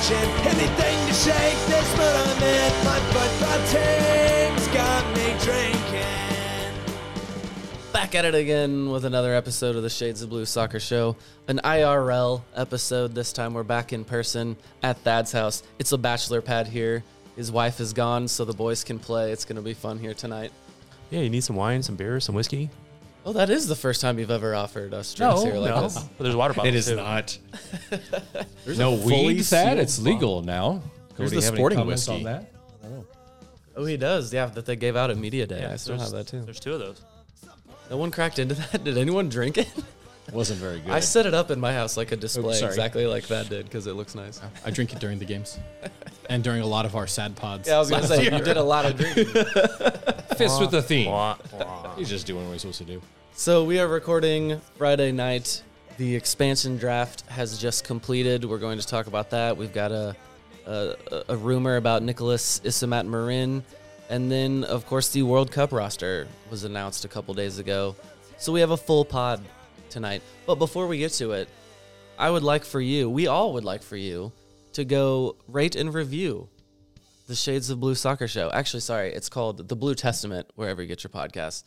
Wine or gin. Anything to shake this mood I'm in. My football team's got me drinking. Back at it again with another episode of the Shades of Blue Soccer Show. An IRL episode. This time we're back in person at Thad's house. It's a bachelor pad here. His wife is gone, so the boys can play. It's going to be fun here tonight. Yeah, you need some wine, some beer, some whiskey. Oh, that is the first time you've ever offered us drinks here like no. this. But there's water bottles. It is too. not. There's no a fully weed, Thad. It's legal bottle. now. There's Cody, the have any sporting comments whiskey. on that. Oh, he does. Yeah, that they gave out at Media Day. Yeah, I still have that too. There's two of those. No one cracked into that. Did anyone drink it? Wasn't very good. I set it up in my house like a display, sorry. exactly like that did, because it looks nice. I drink it during the games and during a lot of our sad pods. Yeah, I was gonna say you did a lot of drinking. Fits with the theme. Wah, wah. He's just doing what he's supposed to do. So we are recording Friday night. The expansion draft has just completed. We're going to talk about that. We've got a a, a rumor about Nicolas Isimat-Mirin, and then of course the World Cup roster was announced a couple days ago. So we have a full pod tonight. But before we get to it, I would like for you, we all would like for you, to go rate and review the Shades of Blue Soccer Show. Actually, sorry, it's called The Blue Testament, wherever you get your podcast.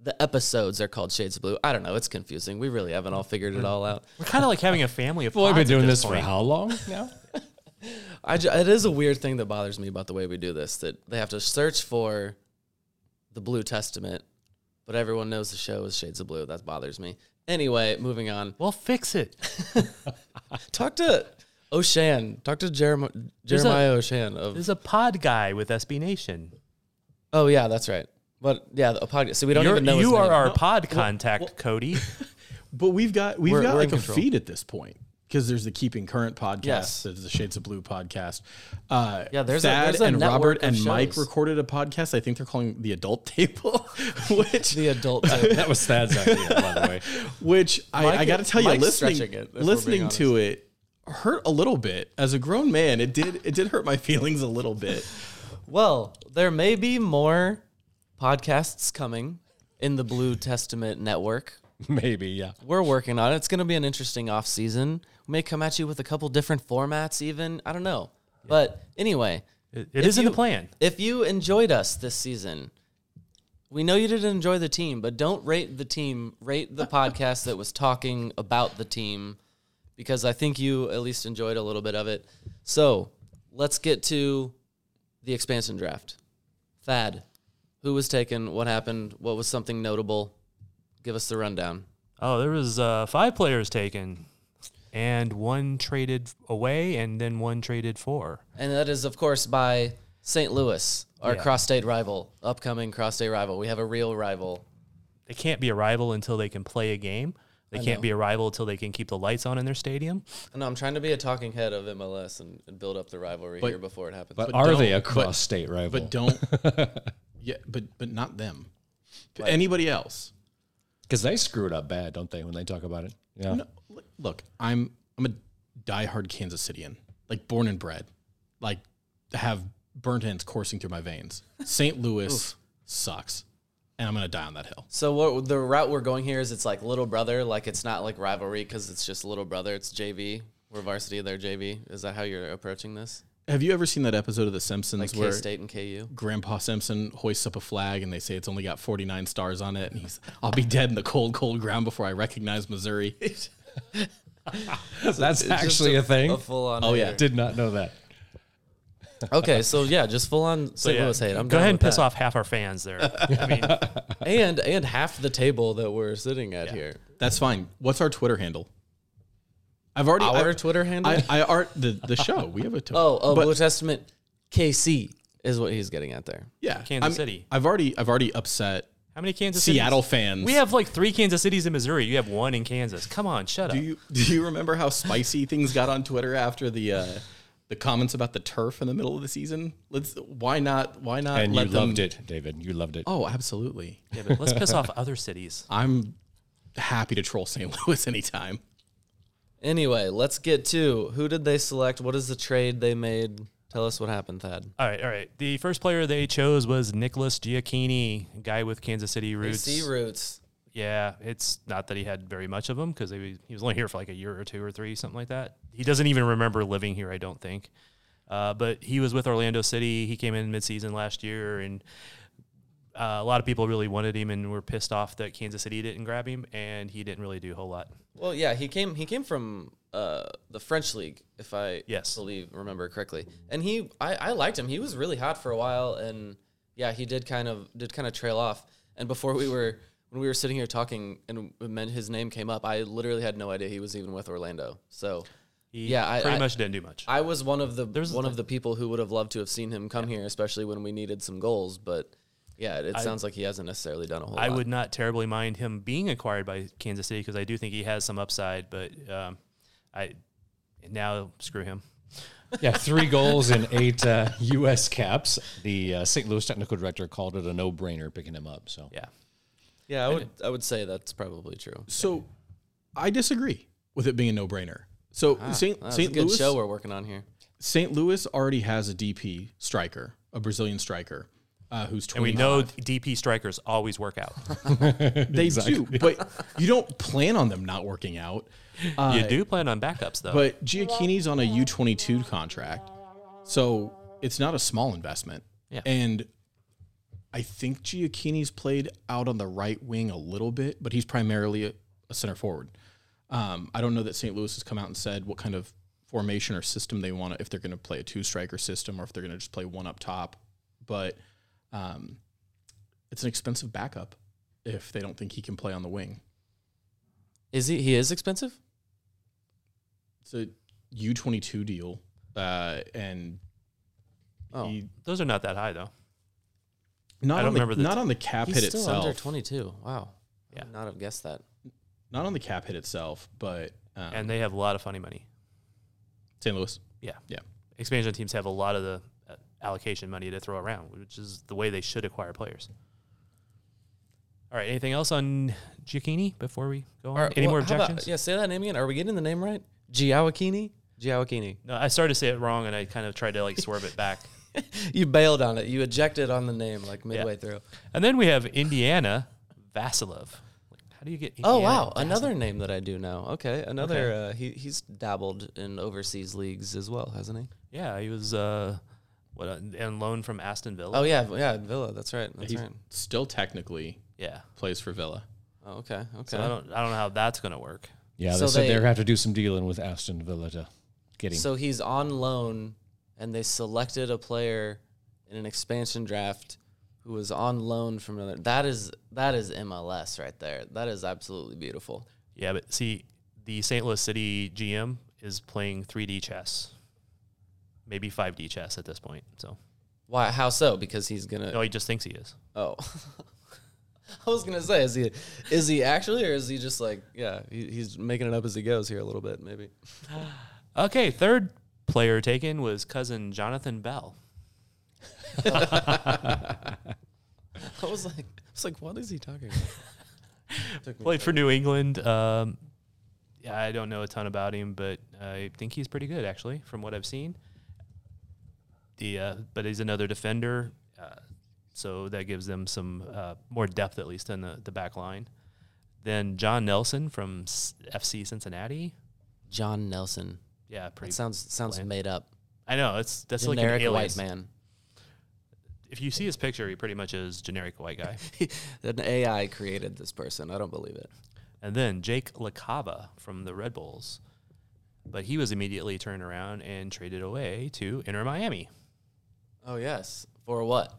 The episodes are called Shades of Blue. I don't know. It's confusing. We really haven't all figured it all out. We're kind of like having a family of Well, we've been doing this, for how long now? I ju- it is a weird thing that bothers me about the way we do this that they have to search for the Blue Testament, but everyone knows the show is Shades of Blue. That bothers me. Anyway, moving on. Well, fix it. Talk to O'Shan. Talk to Jerem- There's a- Jeremiah O'Shan of. There's a pod guy with SB Nation. Oh yeah, that's right. But yeah, a podcast. So we don't You're- even know. his you are name. our pod contact, Cody. But we've got we've We're- got we're like a control. feed at this point because there's the Keeping Current podcast, Yes. there's the Shades of Blue podcast. Uh, Yeah, there's a- Thad there's a and Robert of and Mike recorded a podcast. I think they're calling the Adult Table, which the adult. tip. that was Thad's idea, by the way. which I, Mike- I got to tell you, Mike's listening it, listening to it hurt a little bit. As a grown man, it did it did hurt my feelings a little bit. Well, there may be more podcasts coming in the Blue Testament network. Maybe, yeah. We're working on it. It's going to be an interesting off season. We may come at you with a couple different formats, even. I don't know. But anyway, It, it is in the plan. if you enjoyed us this season, we know you didn't enjoy the team, but don't rate the team. Rate the podcast that was talking about the team, because I think you at least enjoyed a little bit of it. So let's get to the expansion draft. Thad, who was taken? What happened? What was something notable? Give us the rundown. Oh, there was uh, five players taken, and one traded away, and then one traded for. And that is, of course, by St. Louis, our Yeah. cross-state rival, upcoming cross-state rival. We have a real rival. They can't be a rival until they can play a game. They I can't know. be a rival until they can keep the lights on in their stadium. No, I'm trying to be a talking head of MLS and, and build up the rivalry But- here before it happens. But, But are they a cross-state rival? But don't. yeah, but but not them. Anybody else? because they screw it up bad, don't they? When they talk about it, yeah. No, li- look, I'm I'm a diehard Kansas Cityan, like born and bred, like have burnt ends coursing through my veins. St. Louis sucks, and I'm gonna die on that hill. So what the route we're going here is it's like little brother, like it's not like rivalry because it's just little brother. It's JV. We're varsity, they're JV. Is that how you're approaching this? Have you ever seen that episode of The Simpsons Like K where State and KU? Grandpa Simpson hoists up a flag and they say it's only got 49 stars on it, and he's I'll be dead in the cold, cold ground before I recognize Missouri. That's actually a, thing. A full on. Oh, yeah. Did not know that. Okay, so yeah, just full on So St. yeah, Louis hate. I'm go down ahead and piss that. off half our fans there. I mean, and and half the table that we're sitting at here. That's fine. What's our Twitter handle? I've already Our I, Twitter handle. I, I art the the show. We have a Twitter. oh, oh, But- Blue Testament KC is what he's getting at there. yeah, Kansas I'm- City. I've already I've already upset how many Kansas Seattle cities? fans. We have like three Kansas cities in Missouri. You have one in Kansas. Come on, shut up. Do up. you do you remember how spicy things got on Twitter after the uh, the comments about the turf in the middle of the season? Let's why not why not and you them- loved it, David. You loved it. Oh, absolutely. Yeah, but let's piss off other cities. I'm happy to troll St. Louis anytime. Anyway, let's get to who did they select? What is the trade they made? Tell us what happened, Thad. All right, all right. The first player they chose was Nicholas Gioacchini, a guy with Kansas City roots. AC roots. Yeah, it's not that he had very much of them because he, he was only here for like a year or two or three, something like that. He doesn't even remember living here, I don't think. Uh, but he was with Orlando City. He came in midseason last year, and uh, a lot of people really wanted him and were pissed off that Kansas City didn't grab him, and he didn't really do a whole lot. Well, yeah, he came. He came from uh, the French league, if I Yes. believe remember correctly. And he, I, I liked him. He was really hot for a while, and yeah, he did kind of did kind of trail off. And before we were when we were sitting here talking, and his name came up, I literally had no idea he was even with Orlando. So He yeah, I pretty I, much didn't do much. I was one of the There's- one of the people who would have loved to have seen him come here, especially when we needed some goals. But yeah, it, it I- sounds like he hasn't necessarily done a whole lot. I lot. would not terribly mind him being acquired by Kansas City because I do think he has some upside, but um, I now screw him. yeah, three goals and eight uh, U.S. caps. The uh, St. Louis technical director called it a no-brainer picking him up. So Yeah. Yeah, I would. I would say that's probably true. So I disagree with it being a no brainer. So St. That's St. a good Louis show we're working on here. St. Louis already has a DP striker, a Brazilian striker, uh, who's And we know DP strikers always work out. they do, but you don't plan on them not working out. Uh, you do plan on backups though. But Gioacchini's on a U22 contract, so it's not a small investment. Yeah. And I think Gioacchini's played out on the right wing a little bit, but he's primarily a, a center forward. Um, I don't know that St. Louis has come out and said what kind of formation or system they want, if they're going to play a two striker system or if they're going to just play one up top. But um, it's an expensive backup if they don't think he can play on the wing. Is he? He is expensive. It's a U22 deal. Uh, and Oh. he, Those are not that high though. not I don't the, remember the not t- on the cap He's hit still itself. under twenty-two. Wow. I Yeah. would not have guessed that. Not on the cap hit itself, but um, And they have a lot of funny money. St. Louis. Yeah. Yeah. Expansion teams have a lot of the allocation money to throw around, which is the way they should acquire players. All right. Anything else on Gioacchini before we go on? Right, Any well, more how about- objections? yeah, say that name again. Are we getting the name right? Giawakini? Giawakini. No, I started to say it wrong, and I kind of tried to like swerve it back. You bailed on it. You ejected on the name like midway Yeah. through. And then we have Indiana Vassilev. How do you get? Oh wow, Vassilev? another name that I do know. Okay, another. Uh, he he's dabbled in overseas leagues as well, hasn't he? Yeah, he was uh, what uh, and loan from Aston Villa. Oh yeah, yeah, Villa. That's right. That's he right. still technically yeah. plays for Villa. Oh, okay, okay. So I don't I don't know how that's gonna work. Yeah, So they said they- they're going to have to do some dealing with Aston Villa to get him. So he's on loan, and they selected a player in an expansion draft who was on loan from another. That is that is MLS right there. That is absolutely beautiful. Yeah, but see, the St. Louis City GM is playing 3D chess, maybe 5D chess at this point. So Why? How so? Because he's gonna. no, he just thinks he is. Oh. I was gonna say, is he is he actually, or is he just like, yeah, he, he's making it up as he goes here a little bit, maybe. Okay, third player taken was cousin Jonathan Bell. I was like, I was like, what is he talking about? Took me a Played for. New England. Um, yeah, I don't know a ton about him, but I think he's pretty good actually, from what I've seen. The uh, but he's another defender, uh, so that gives them some uh, more depth at least in the the back line. Then John Nelson from S- FC Cincinnati. John Nelson. Yeah, pretty. That sounds sounds bland. made up. I know it's that's Generic like an white man. If you see his picture, he pretty much is generic white guy. An AI created this person. I don't believe it. And then Jake LaCava from the Red Bulls. But he was immediately turned around and traded away to Inter Miami. Oh yes. For what?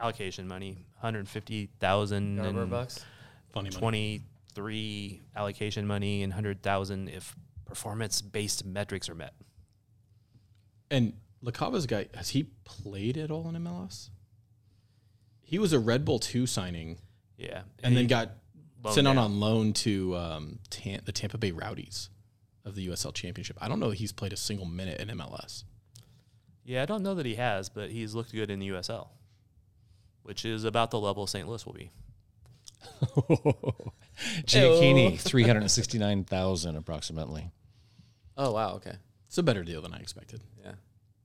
Allocation money, 150,000 Garber and bucks. Funny money. 23 allocation money and 100,000 if performance based metrics are met. And LaCava's guy has he played at all in MLS? He was a Red Bull two signing, Yeah. and then got sent on out. on loan to um, Tam- the Tampa Bay Rowdies of the USL Championship. I don't know if he's played a single minute in MLS. Yeah, I don't know that he has, but he's looked good in the USL, which is about the level St. Louis will be. Gioacchini, 369,000 approximately. Oh wow. Okay. It's a better deal than I expected. Yeah.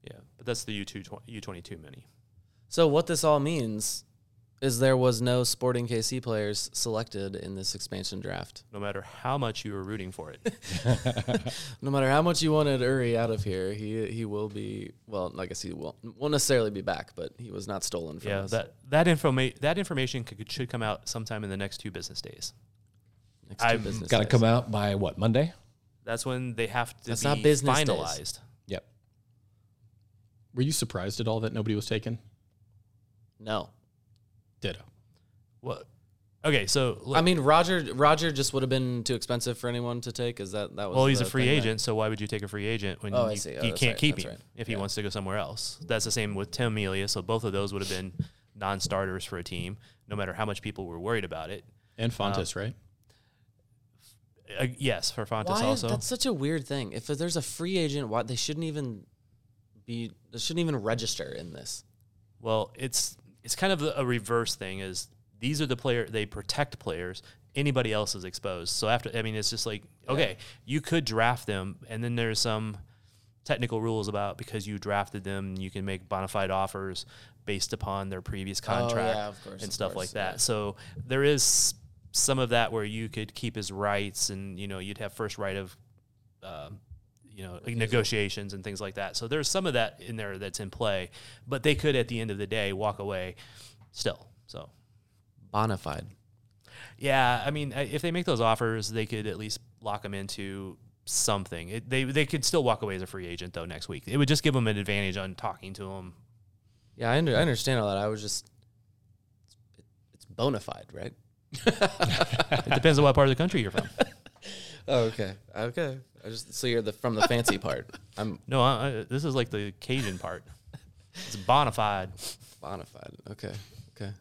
Yeah, but that's the U2 U22 mini. So what this all means is there was no Sporting KC players selected in this expansion draft. No matter how much you were rooting for it. No matter how much you wanted Uri out of here, he he will be well. I guess he will won't necessarily be back, but he was not stolen from yeah, us. that that informa- that information could, should come out sometime in the next two business days. Next two I've business Got to days. come out by what, Monday? That's when they have to That's be not business days. finalized. Yep. Were you surprised at all that nobody was taken? No, Ditto. What? Okay, so look, I mean Roger. Roger just would have been too expensive for anyone to take. Is that that was? well, he's a free thing that- agent, so why would you take a free agent when Oh, I you, see. Oh, you can't right, keep that's him right. if he wants to go somewhere else? That's the same with Tim Melia. So both of those would have been non-starters for a team, no matter how much people were worried about it. And Fontàs, right? Uh, yes, for Fontàs Why? also. That's such a weird thing. If there's a free agent, why they shouldn't even be? They shouldn't even register in this. Well, it's it's kind of a reverse thing. Is these are the player they protect players. Anybody else is exposed. So after, I mean, it's just like okay, you could draft them, and then there's some technical rules about because you drafted them, you can make bona fide offers based upon their previous contract Oh, yeah, course, and stuff course, like that. yeah. So there is some of that where you could keep his rights, and you know you'd have first right of. Um, you know, like negotiations and things like that. So there's some of that in there that's in play, but they could at the end of the day walk away still. So Bona fide. yeah, I mean, if they make those offers, they could at least lock them into something. It, they they could still walk away as a free agent though next week. It would just give them an advantage on talking to them. Yeah, I, under, I understand all that. I was just, it's bona fide, right? It depends on what part of the country you're from. Oh, okay, okay. I just so you're the from the fancy part. I'm No, I, I, this is like the Cajun part. It's bona fide. bona. Okay, okay.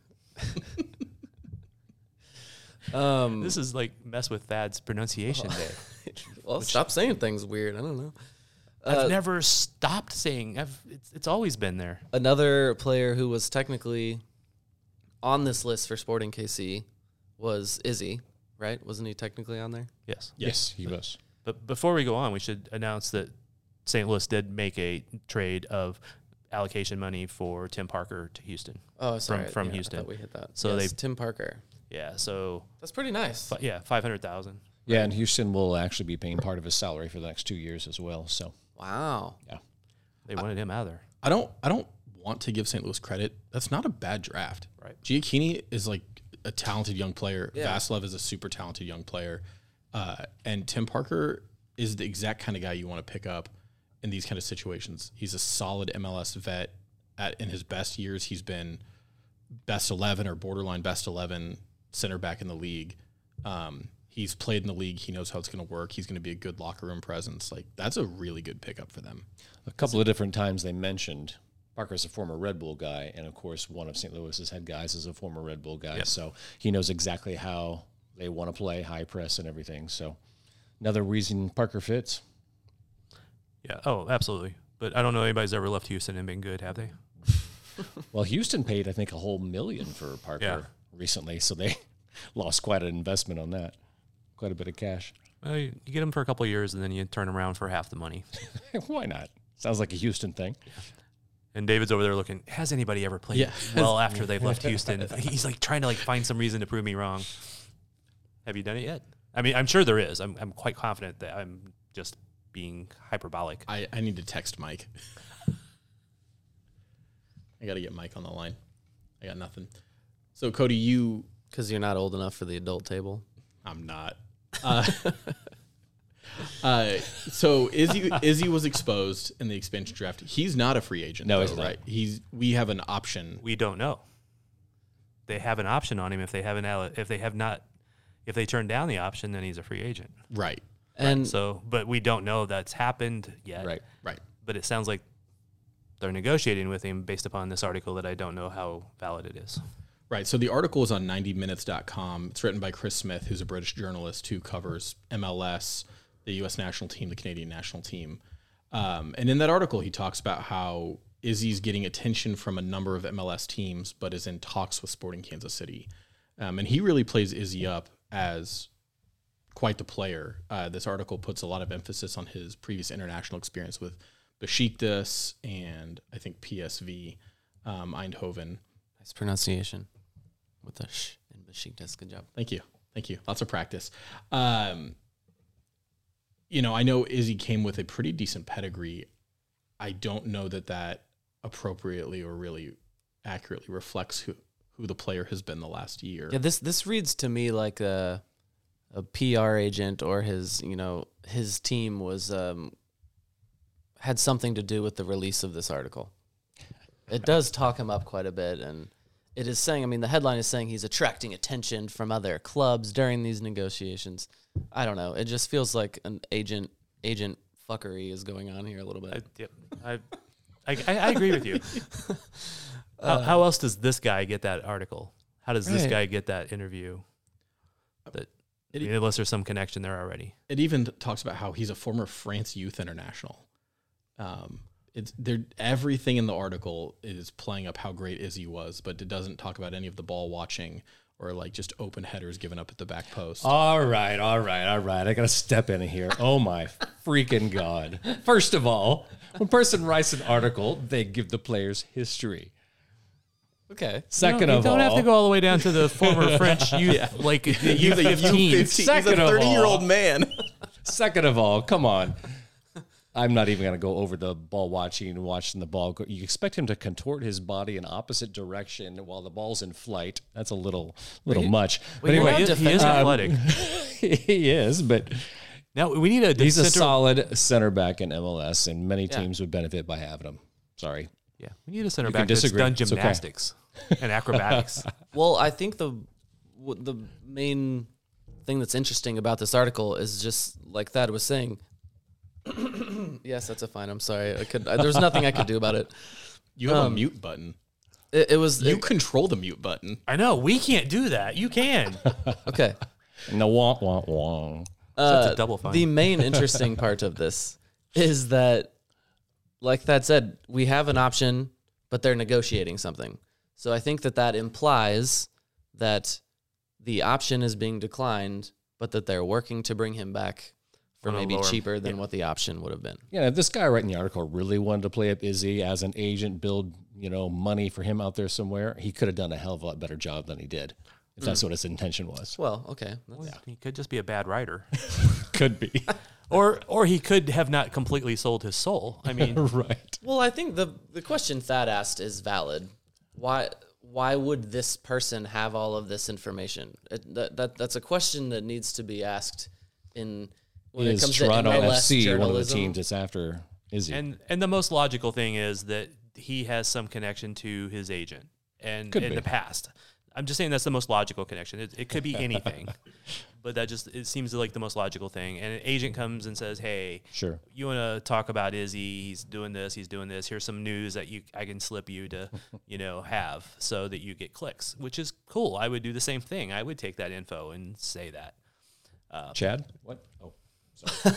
um, This is like mess with Thad's pronunciation day. well, stop saying things weird. I don't know. I've never stopped saying. I've it's, it's always been there. Another player who was technically on this list for Sporting KC was Izzy, right? Wasn't he technically on there? Yes. Yes, he was. But before we go on, we should announce that St. Louis did make a trade of allocation money for Tim Parker to Houston. Oh, sorry. From, from Yeah, I Houston. thought we hit that. So Yes, they, Tim Parker. yeah, so, That's pretty nice. fi- yeah, 500,000. Yeah, and Houston will actually be paying part of his salary for the next two years as well. So, Wow. yeah. They wanted him out of there. I don't I don't want to give St. Louis credit. That's not a bad draft. Right. Gioacchini is like a talented young player. Yeah. Vassilev is a super talented young player. Uh, and Tim Parker is the exact kind of guy you want to pick up in these kind of situations. He's a solid MLS vet. At in his best years, he's been best eleven or borderline best eleven center back in the league. Um, he's played in the league. He knows how it's going to work. He's going to be a good locker room presence. Like that's a really good pickup for them. A couple of different times they mentioned Parker's a former Red Bull guy, and of course, one of St. Louis's head guys is a former Red Bull guy. Yep. So he knows exactly how they want to play, high press, and everything. So another reason Parker fits. Yeah. Oh, absolutely. But I don't know anybody's ever left Houston and been good, have they? Well, Houston paid, I think, a whole million for Parker Yeah. recently, so they lost quite an investment on that. Quite a bit of cash. Well, you, you get them for a couple of years and then you turn around for half the money. Why not? Sounds like a Houston thing. And David's over there looking. Has anybody ever played Yeah. well after they've left Houston? He's like trying to like find some reason to prove me wrong. Have you done it yet? I mean, I'm sure there is. I'm I'm quite confident that I'm just being hyperbolic. I, I need to text Mike. I got to get Mike on the line. I got nothing. So Cody, you Because you're not old enough for the adult table. I'm not. Uh, uh, so Izzy Izzy was exposed in the expansion draft. He's not a free agent. No, though, he's not. right. He's we have an option. We don't know. They have an option on him if they haven't allo- if they have not if they turn down the option, then he's a free agent. Right. And So, but we don't know that's happened yet. Right. Right. But it sounds like they're negotiating with him based upon this article that I don't know how valid it is. Right. So the article is on 90minutes.com. It's written by Chris Smith, who's a British journalist who covers MLS, the U.S. national team, the Canadian national team. Um, and in that article, he talks about how Izzy's getting attention from a number of MLS teams, but is in talks with Sporting Kansas City. Um, and he really plays Izzy up as quite the player. Uh, this article puts a lot of emphasis on his previous international experience with Besiktas and I think PSV um, Eindhoven. nice pronunciation with the sh in Besiktas. Good job. Thank you. Thank you. Lots of practice. Um, you know, I know Izzy came with a pretty decent pedigree. I don't know that that appropriately or really accurately reflects who, who the player has been the last year. Yeah, this this reads to me like a a PR agent or his you know his team was um, had something to do with the release of this article. It does talk him up quite a bit, and it is saying. I mean, the headline is saying he's attracting attention from other clubs during these negotiations. I don't know. It just feels like an agent agent fuckery is going on here a little bit. I, yep. I, I, I I agree with you. how, how else does this guy get that article? How does this Right. guy get that interview? That I mean, unless there's some connection there already. It even talks about how he's a former France youth international. Um, it's there. Everything in the article is playing up how great Izzy was, but it doesn't talk about any of the ball watching or like just open headers given up at the back post. All right, all right, all right. I got to step in here. Oh my freaking god! First of all, when a person writes an article, they give the player's history. okay. Second you of all, you don't have to go all the way down to the former French youth, like the He's a U15. U15. Second He's a of all- 30 year old man. Second of all, come on. I'm not even going to go over the ball watching and watching the ball. go- You expect him to contort his body in opposite direction while the ball's in flight. That's a little, little much. But anyway, he, is- he is defending- athletic. he is. But now we need a he's a solid center back in MLS, and many Yeah. teams would benefit by having him. Sorry. Yeah, we need a center You back that's disagree. done It's okay. gymnastics and acrobatics. Well, I think the the main thing that's interesting about this article is just like Thad was saying. yes, that's a fine. I'm sorry. I could. I, there's nothing I could do about it. You have a Um, mute button. It, it was You it- control the mute button. I know we can't do that. You can. okay. No, wah, wah, wah. That's Uh, a double fine. The main interesting part of this is that, like that said, we have an option, but they're negotiating something. So I think that that implies that the option is being declined, but that they're working to bring him back for maybe lower- cheaper than what the option would have been. Yeah, if this guy writing the article really wanted to play up Izzy as an agent, build you know money for him out there somewhere, he could have done a hell of a lot better job than he did. If that's mm. what his intention was, Well, okay. That's- He could just be a bad writer. could be. or or he could have not completely sold his soul. I mean, right. Well, I think the the question Thad asked is valid. Why why would this person have all of this information? It, that, that that's a question that needs to be asked in when it Is comes Toronto to MLS FC one of the teams that's after Izzy? and and the most logical thing is that he has some connection to his agent, and Could in be. the past. I'm just saying that's the most logical connection. It, it could be anything, but that just it seems like the most logical thing. And an agent comes and says, "Hey, Sure. you want to talk about Izzy? He's doing this. He's doing this. Here's some news that you I can slip you to, you know, have so that you get clicks, which is cool. I would do the same thing. I would take that info and say that. Uh, Chad? What? Oh,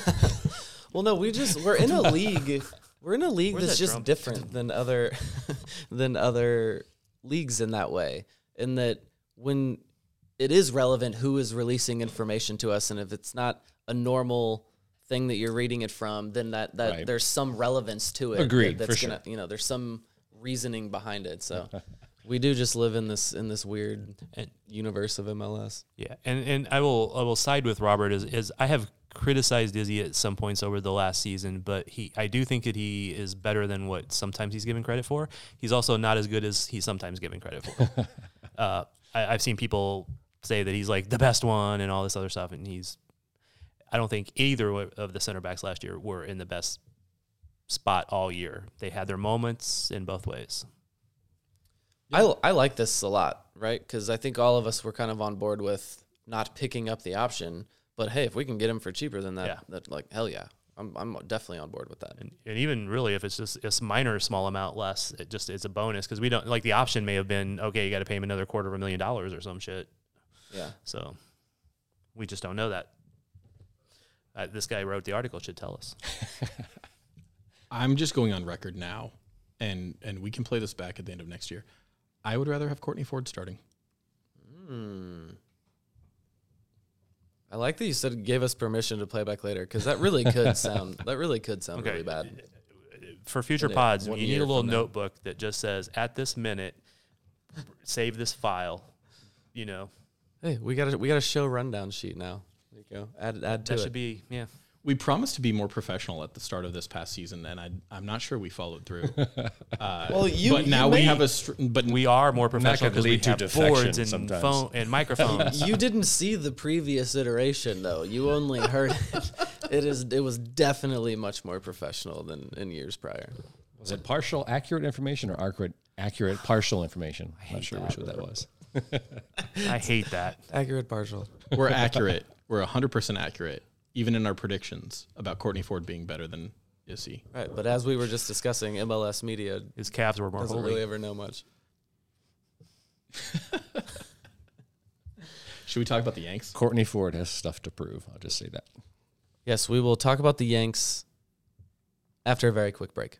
Well, no, we just we're in a league. We're in a league Where's that's that just drum? different than other than other leagues in that way. In that when it is relevant who is releasing information to us, and if it's not a normal thing that you're reading it from, then that that Right. there's some relevance to it. that- Agreed, That's for gonna you know there's some reasoning behind it. So we do just live in this in this weird universe of MLS. Yeah, and and I will I will side with Robert is is I have criticized Izzy at some points over the last season, but he I do think that he is better than what sometimes he's given credit for. He's also not as good as he's sometimes given credit for. uh, I, I've seen people say that he's like the best one and all this other stuff, and he's. I don't think either of the center backs last year were in the best spot all year. They had their moments in both ways. I, I like this a lot, right? Because I think all of us were kind of on board with not picking up the option. But hey, if we can get him for cheaper than that, Yeah. that like hell yeah, I'm I'm definitely on board with that. and, and even really if it's just it's minor small amount less it just it's a bonus because we don't like the option may have been okay you got to pay him another quarter of a million dollars or some shit Yeah, so we just don't know that uh, this guy wrote the article should tell us I'm just going on record now, and and we can play this back at the end of next year. I would rather have Kortne Ford starting. I like that you said gave us permission to play back later because that really could sound that really could sound Okay. really bad. for future Yeah, pods you need a little from now. notebook that just says at this minute save this file you know Hey, we got a we got a show rundown sheet now. There you go. Add add to that it. should be yeah We promised to be more professional at the start of this past season, and I, I'm not sure we followed through. Uh, well, you but you now we have a. Str- but we are more professional could because we lead to have boards and sometimes. phone and microphones you didn't see the previous iteration though. You only heard it. It is it was definitely much more professional than in years prior. was it partial accurate information or accurate accurate partial information? I'm not sure which one that was. i hate that Accurate partial. we're accurate. We're 100% accurate, even in our predictions about Kortne Ford being better than Izzy. Right, but as we were just discussing, MLS media his calves were more doesn't holy really ever know much. Should we talk about the Yanks? Kortne Ford has stuff to prove. I'll just say that. Yes, we will talk about the Yanks after a very quick break.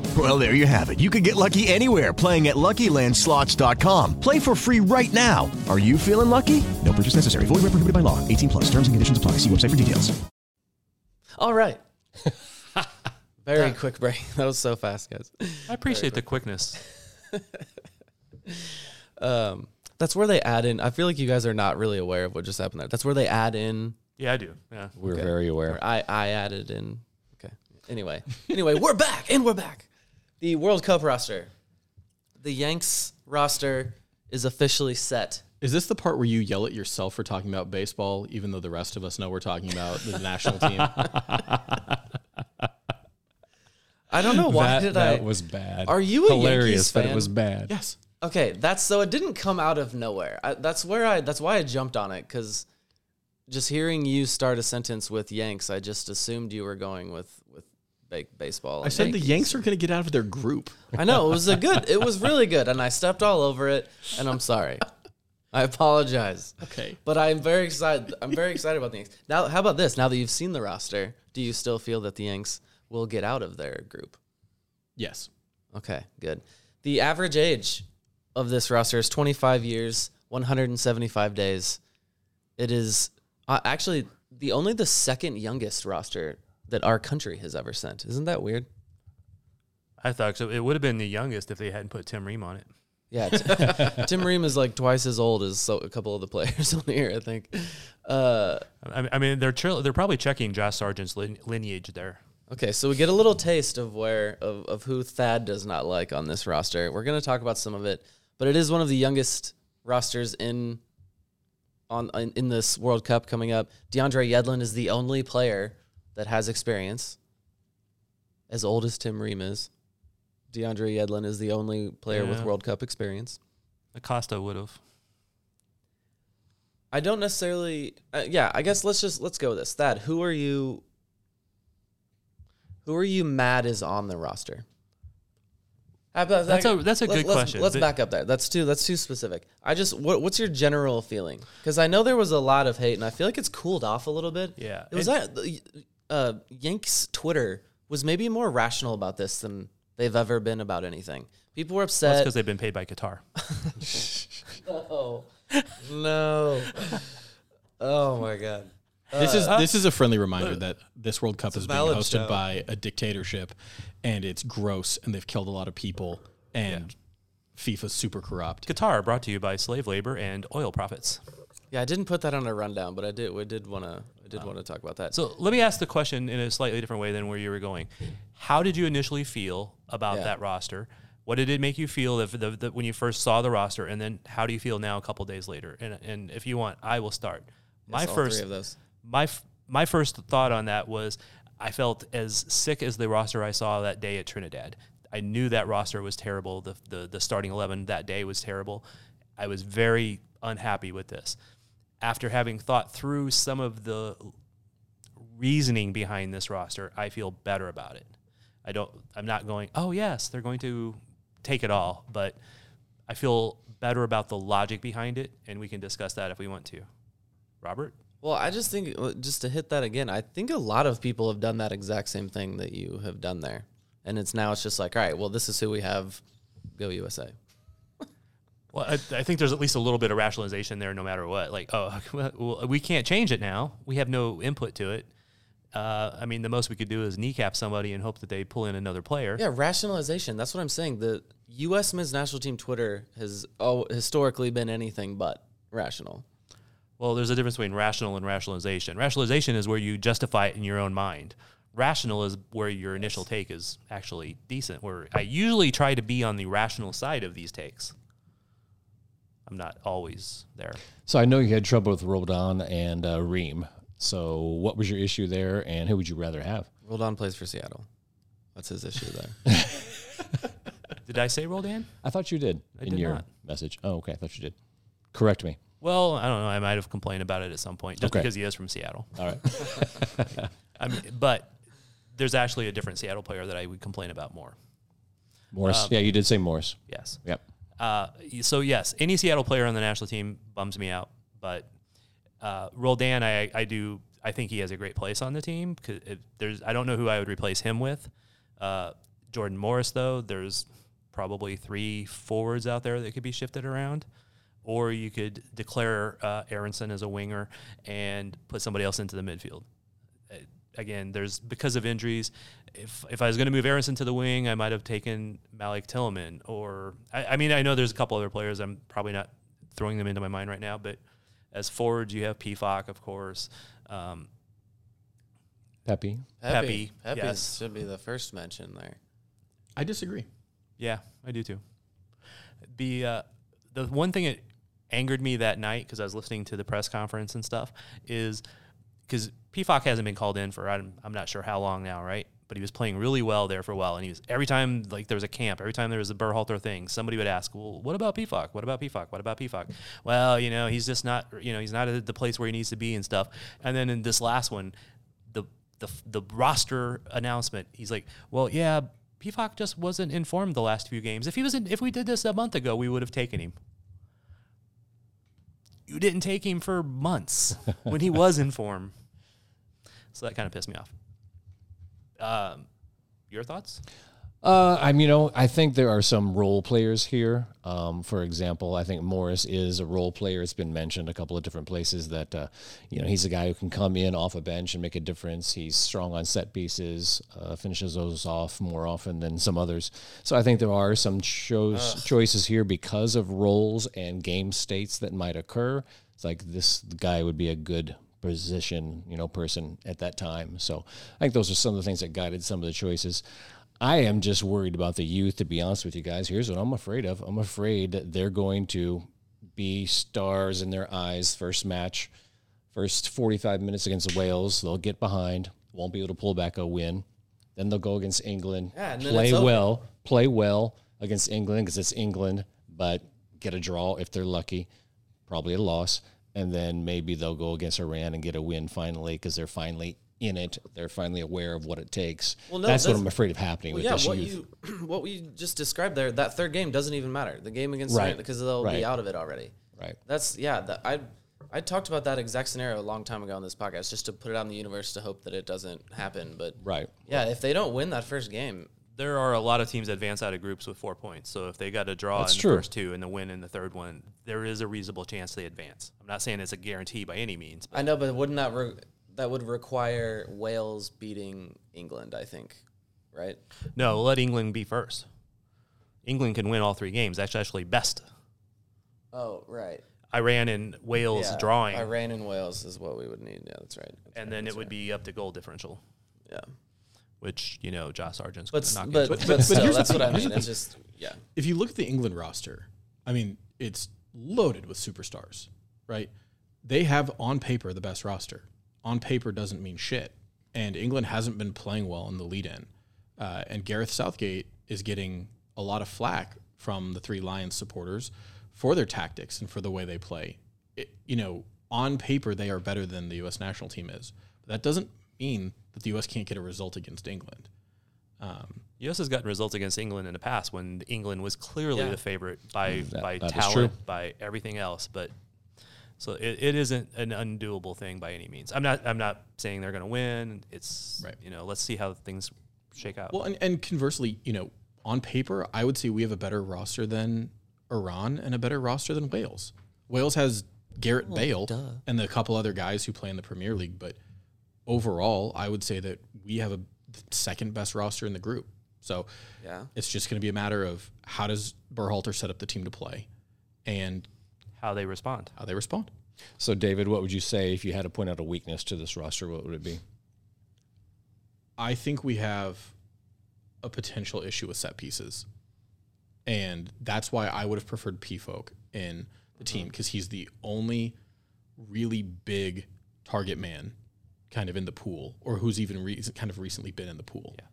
Well, there you have it. You can get lucky anywhere playing at LuckyLandSlots.com. Play for free right now. Are you feeling lucky? No purchase necessary. Void where prohibited by law. 18 plus. Terms and conditions apply. See website for details. All right. very quick break. That was so fast, guys. i appreciate the quickness Um, that's where they add in. I feel like you guys are not really aware of what just happened there. That's where they add in. yeah i do yeah We're Okay. very aware. Or I I added in. Okay. Anyway, anyway, we're back and we're back. The World Cup roster, the Yanks roster is officially set. Is this the part where you yell at yourself for talking about baseball, even though the rest of us know we're talking about the national team? I don't know why that, did that I. was bad. Are you a hilarious? Yankees But fan? it was bad. yes. Okay, that's so it didn't come out of nowhere. I, that's where I. That's why I jumped on it because just hearing you start a sentence with Yanks, I just assumed you were going with with ba- baseball. I said the Yanks are going to get out of their group. I know it was a good. It was really good, and I stepped all over it, and I'm sorry. I apologize. Okay. but I'm very excited. I'm very excited about the Yanks. Now, how about this? Now that you've seen the roster, do you still feel that the Yanks will get out of their group? Yes. Okay, good. The average age of this roster is 25 years, 175 days. It is uh, actually the only the second youngest roster that our country has ever sent. Isn't that weird? I thought so. It would have been the youngest if they hadn't put Tim Ream on it. Yeah, t- Tim Ream is like twice as old as so, a couple of the players on here. I think. Uh, I I mean, they're tr- they're probably checking Josh Sargent's lin- lineage there. Okay, so we get a little taste of where of, of who Thad does not like on this roster. We're gonna talk about some of it, but it is one of the youngest rosters in on in, in this World Cup coming up. DeAndre Yedlin is the only player that has experience. As old as Tim Ream is, DeAndre Yedlin is the only player with World Cup experience. Acosta would have. I don't necessarily. Uh, yeah, I guess let's just let's go with this. Thad, who are you? Who are you mad is on the roster? About That's that? a- that's a Let's- good let's- question. Let's The- back up there. That's too that's too specific. I just what, what's your general feeling? Because I know there was a lot of hate, and I feel like it's cooled off a little bit. Yeah, it was that uh, Yanks Twitter was maybe more rational about this than they've ever been about anything. People were That's upset. because they've been paid by Qatar. no, no. Oh my god. This is Uh, this is a friendly reminder that this World Cup It's a is being hosted show. by a dictatorship, and it's gross, and they've killed a lot of people, and FIFA's super corrupt. Qatar brought to you by slave labor and oil profits. Yeah, I didn't put that on a rundown, but I did. We did want to. I did want to talk about that. So let me ask the question in a slightly different way than where you were going. How did you initially feel about Yeah. that roster? What did it make you feel if the, the, when you first saw the roster, and then how do you feel now a couple days later? And, and if you want, I will start. my Yes, first of those. my my first thought on that was I felt as sick as the roster I saw that day at Trinidad. I knew that roster was terrible. The the, the starting eleven that day was terrible. I was very unhappy with this. After having thought through some of the reasoning behind this roster, I feel better about it. I don't I'm not going, "Oh yes, they're going to take it all," but I feel better about the logic behind it and we can discuss that if we want to. Robert? Well, I just think just to hit that again, I think a lot of people have done that exact same thing that you have done there, and it's now it's just like, all right, well, this is who we have. Go USA. Well, I, I think there's at least a little bit of rationalization there, no matter what. Like, oh, well, we can't change it now. We have no input to it. Uh, I mean, the most we could do is kneecap somebody and hope that they pull in another player. Yeah, rationalization. That's what I'm saying. The U.S. men's national team Twitter has oh, historically been anything but rational. Well, there's a difference between rational and rationalization. Rationalization is where you justify it in your own mind. Rational is where your initial take is actually decent. Where I usually try to be on the rational side of these takes. I'm not always there. So I know you had trouble with Roldan and uh, Ream. So what was your issue there, and who would you rather have? Roldan plays for Seattle. That's his issue there. Did I say Roldan? I thought you did I in did your not. message. Oh, okay. I thought you did. Correct me. Well, I don't know. I might have complained about it at some point just Okay. because he is from Seattle. All right. I mean, but there's actually a different Seattle player that I would complain about more. Morris. Um, yeah, you did say Morris. Yes. Yep. Uh, so yes, any Seattle player on the national team bums me out, but uh, Roldan, I, I do. I think he has a great place on the team. 'cause there's, I don't know who I would replace him with. Uh, Jordan Morris, though, there's probably three forwards out there that could be shifted around, or you could declare uh, Aronson as a winger and put somebody else into the midfield. Again, there's because of injuries. If if I was going to move Aronson to the wing, I might have taken Malik Tillman, or I, I mean, I know there's a couple other players. I'm probably not throwing them into my mind right now, but as forwards, you have Pefok, of course. Um, Pepi. Pepi, Pepi yes. should be the first mention there. I disagree. Yeah, I do too. The uh, the one thing that angered me that night because I was listening to the press conference and stuff is because Pefok hasn't been called in for I'm, I'm not sure how long now, right? but he was playing really well there for a while. And he was every time like there was a camp, every time there was a Berhalter thing, somebody would ask, "Well, what about Pefok? What about Pefok? What about Pefok?" Well, you know, he's just not, you know, he's not at the place where he needs to be and stuff. And then in this last one, the the the roster announcement, he's like, "Well, yeah." Pefok just wasn't informed the last few games. If he was, if we did this a month ago, we would have taken him you didn't take him for months when he was in form. So that kind of pissed me off. Um, your thoughts? Uh, I'm, you know, I think there are some role players here. Um, for example, I think Morris is a role player. It's been mentioned a couple of different places that, uh, you know, he's a guy who can come in off a bench and make a difference. He's strong on set pieces, uh, finishes those off more often than some others. So I think there are some chose, choices here because of roles and game states that might occur. It's like this guy would be a good position, you know, person at that time. So I think those are some of the things that guided some of the choices. I am just worried about the youth, to be honest with you guys. Here's what I'm afraid of I'm afraid that they're going to be stars in their eyes first match, first 45 minutes against Wales. They'll get behind, won't be able to pull back a win. Then they'll go against England, Yeah, play well, play well against England because it's England, but get a draw if they're lucky, probably a loss. And then maybe they'll go against Iran and get a win finally because they're finally in it. They're finally aware of what it takes. Well, no, that's what I'm afraid of happening Well, with yeah, this what youth. you what we just described there, that third game doesn't even matter. The game against Right. Iran because they'll Right. be out of it already. Right. That's yeah. That, I I talked about that exact scenario a long time ago on this podcast, just to put it on the universe to hope that it doesn't happen. But Right. yeah, if they don't win that first game, There are a lot of teams that advance out of groups with four points. So if they got a draw That's in the true. first two and the win in the third one, there is a reasonable chance they advance. I'm not saying it's a guarantee by any means. But I know, but wouldn't that re- that would require Wales beating England? I think, right? no, let England be first. England can win all three games. That's actually best. Oh, right. Iran and Wales Yeah, drawing, Iran and Wales is what we would need. Yeah, that's right. That's and right, then that's it would right. be up to goal differential, yeah. Which you know Josh Sargent's going to knock but, into. but, But- but still, here's that's what I mean. It's just yeah. if you look at the England roster, I mean, it's loaded with superstars, right? They have on paper the best roster. On paper doesn't mean shit. And England hasn't been playing well in the lead in. Uh, and Gareth Southgate is getting a lot of flack from the Three Lions supporters for their tactics and for the way they play. It, you know, on paper, they are better than the U.S. national team is. But that doesn't mean that the U.S. can't get a result against England. Um, U.S. has gotten results against England in the past when England was clearly Yeah. the favorite by That- by that is talent, by everything else. But so it, it isn't an undoable thing by any means. I'm not I'm not saying they're going to win. It's Right. you know let's see how things shake out. Well, and, and conversely, you know, on paper, I would say we have a better roster than Iran and a better roster than Wales. Wales has Gareth Bale and a couple other guys who play in the Premier League, but overall, I would say that we have a second best roster in the group. So Yeah. it's just going to be a matter of how does Berhalter set up the team to play and how they respond. how they respond. So, David, what would you say if you had to point out a weakness to this roster? What would it be? I think we have a potential issue with set pieces. And that's why I would have preferred Pefok in the team mm-hmm. because he's the only really big target man kind of in the pool or who's even re- kind of recently been in the pool. Yeah.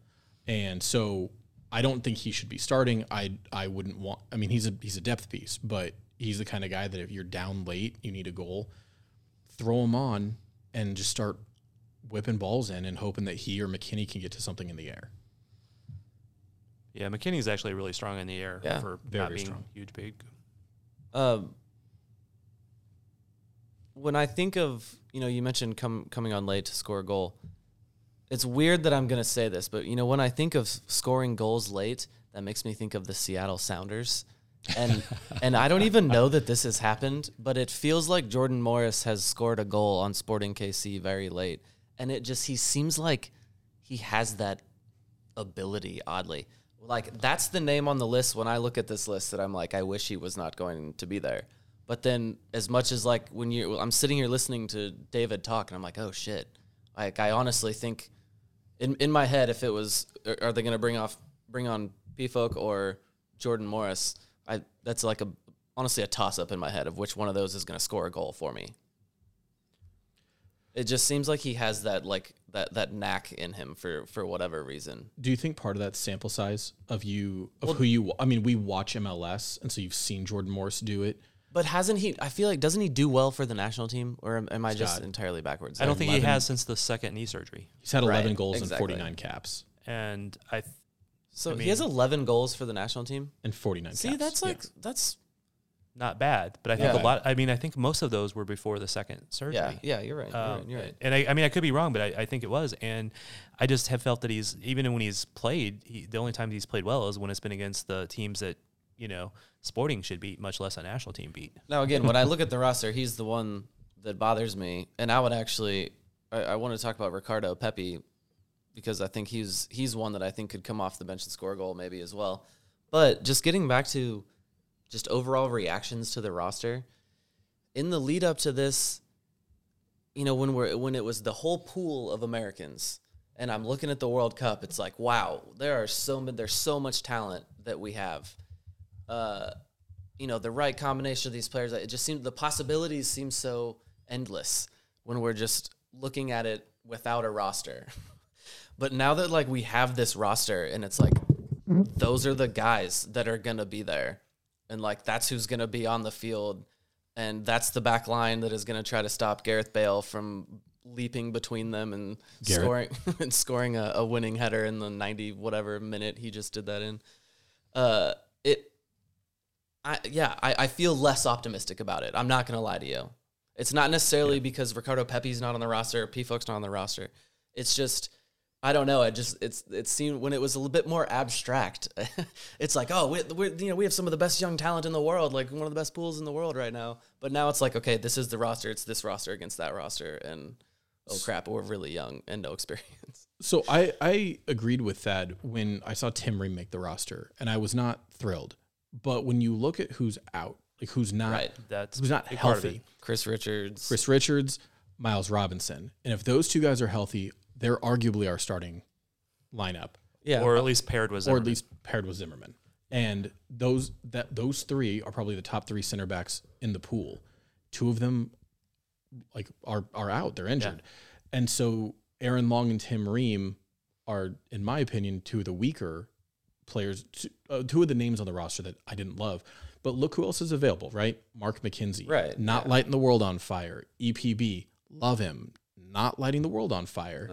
And so I don't think he should be starting. I I wouldn't want I mean he's a he's a depth piece, but he's the kind of guy that if you're down late, you need a goal, throw him on and just start whipping balls in and hoping that he or McKinney can get to something in the air. Yeah, McKinney's actually really strong in the air Yeah. for Very not being strong. huge big. Um, when I think of you know you mentioned come coming on late to score a goal, it's weird that I'm gonna say this, but you know when I think of scoring goals late, that makes me think of the Seattle Sounders, and and I don't even know that this has happened, but it feels like Jordan Morris has scored a goal on Sporting KC very late, and it just he seems like he has that ability oddly. Like that's the name on the list when I look at this list that I'm like I wish he was not going to be there. But then as much as like when you I'm sitting here listening to David talk and I'm like, "Oh shit." Like I honestly think in in my head if it was are, they going to bring off bring on Pefok or Jordan Morris? I that's like a honestly a toss up in my head of which one of those is going to score a goal for me. It just seems like he has that like that that knack in him for for whatever reason. Do you think part of that sample size of you of Well- who you? I mean, we watch MLS, and so you've seen Jordan Morris do it. But hasn't he? I feel like doesn't he do well for the national team, or am, am I just Scott. entirely backwards? I don't think he has since the second knee surgery. He's had 11 Right, goals exactly. and 49 caps And I, th- So I he has mean- 11 goals for the national team. and 49 See, caps. that's Yeah. like that's not bad, but I think Yeah. a lot. I mean, I think most of those were before the second surgery. yeah, yeah. You're right. You're Um, right. You're right. And I, I mean, I could be wrong, but I, I think it was. And I just have felt that he's even when he's played, he, the only time he's played well is when it's been against the teams that you know Sporting should beat, much less a national team beat. Now again, when I look at the roster, he's the one that bothers me, and I would actually, I, I want to talk about Ricardo Pepi because I think he's he's one that I think could come off the bench and score a goal maybe as well. But just getting back to just overall reactions to the roster in the lead up to this, you know, when we're when it was the whole pool of Americans, and I'm looking at the World Cup, it's like wow, there are so there's so much talent that we have. Uh, you know, the right combination of these players. It just seems the possibilities seem so endless when we're just looking at it without a roster. but now that like we have this roster and it's like those are the guys that are gonna be there. And like that's who's gonna be on the field. And that's the back line that is gonna try to stop Gareth Bale from leaping between them and Gareth. scoring and scoring a, a winning header in the ninety whatever minute he just did that in. Uh I yeah, I, I feel less optimistic about it. I'm not gonna lie to you. It's not necessarily because Ricardo Pepi's not on the roster Pefok's not on the roster. It's just I don't know. I just it's it seemed when it was a little bit more abstract. it's like oh we we you know we have some of the best young talent in the world, like one of the best pools in the world right now. But now it's like okay, this is the roster. It's this roster against that roster, and oh crap, we're really young and no experience. So I I agreed with that when I saw Tim Ream make the roster, and I was not thrilled. But when you look at who's out, like who's not, Right. That's who's not a big part of healthy. Chris Richards, Chris Richards, Miles Robinson, and if those two guys are healthy, they're arguably our starting lineup. yeah, or at least paired with or Zimmerman. at least paired with Zimmerman. And those that those three are probably the top three center backs in the pool. Two of them like are are out, they're injured. And so Aaron Long and Tim Ream are, in my opinion, two of the weaker players, two, uh, two of the names on the roster that I didn't love. But look who else is available, right? Mark McKenzie, Right, Not yeah. lighting the world on fire. EPB, love him. Not lighting the world on fire.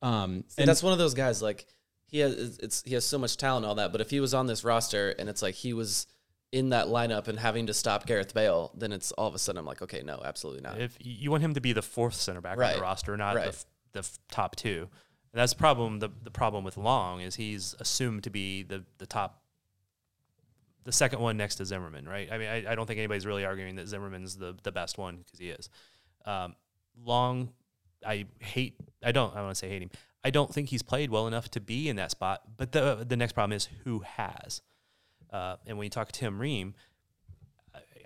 Um, See, that's one of those guys. Like he has, it's he has so much talent and all that. But if he was on this roster and it's like he was in that lineup and having to stop Gareth Bale, then it's all of a sudden I'm like, okay, no, absolutely not. If you want him to be the fourth center back on the roster, not Right. the, f- the f- top two. And that's the problem. The, the problem with Long is he's assumed to be the, the top, the second one next to Zimmerman, right? I mean, I, I don't think anybody's really arguing that Zimmerman's the, the best one because he is. Um, Long, I hate, I don't, I want to say hate him. I don't think he's played well enough to be in that spot. But the, the next problem is who has. Uh, and when you talk to Tim Ream,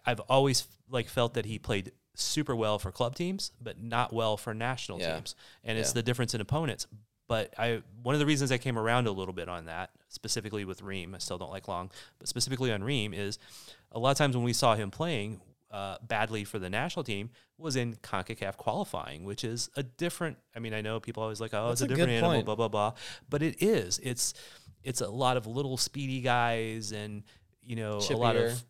I've always like felt that he played super well for club teams, but not well for national Yeah. teams. And it's the difference in opponents. But I one of the reasons I came around a little bit on that, specifically with Ream, I still don't like Long, but specifically on Ream, is a lot of times when we saw him playing uh, badly for the national team was in CONCACAF qualifying, which is a different. I mean, I know people always like, oh, That's it's a a different animal, point. blah blah blah, but it is. It's it's a lot of little speedy guys and you know a lot of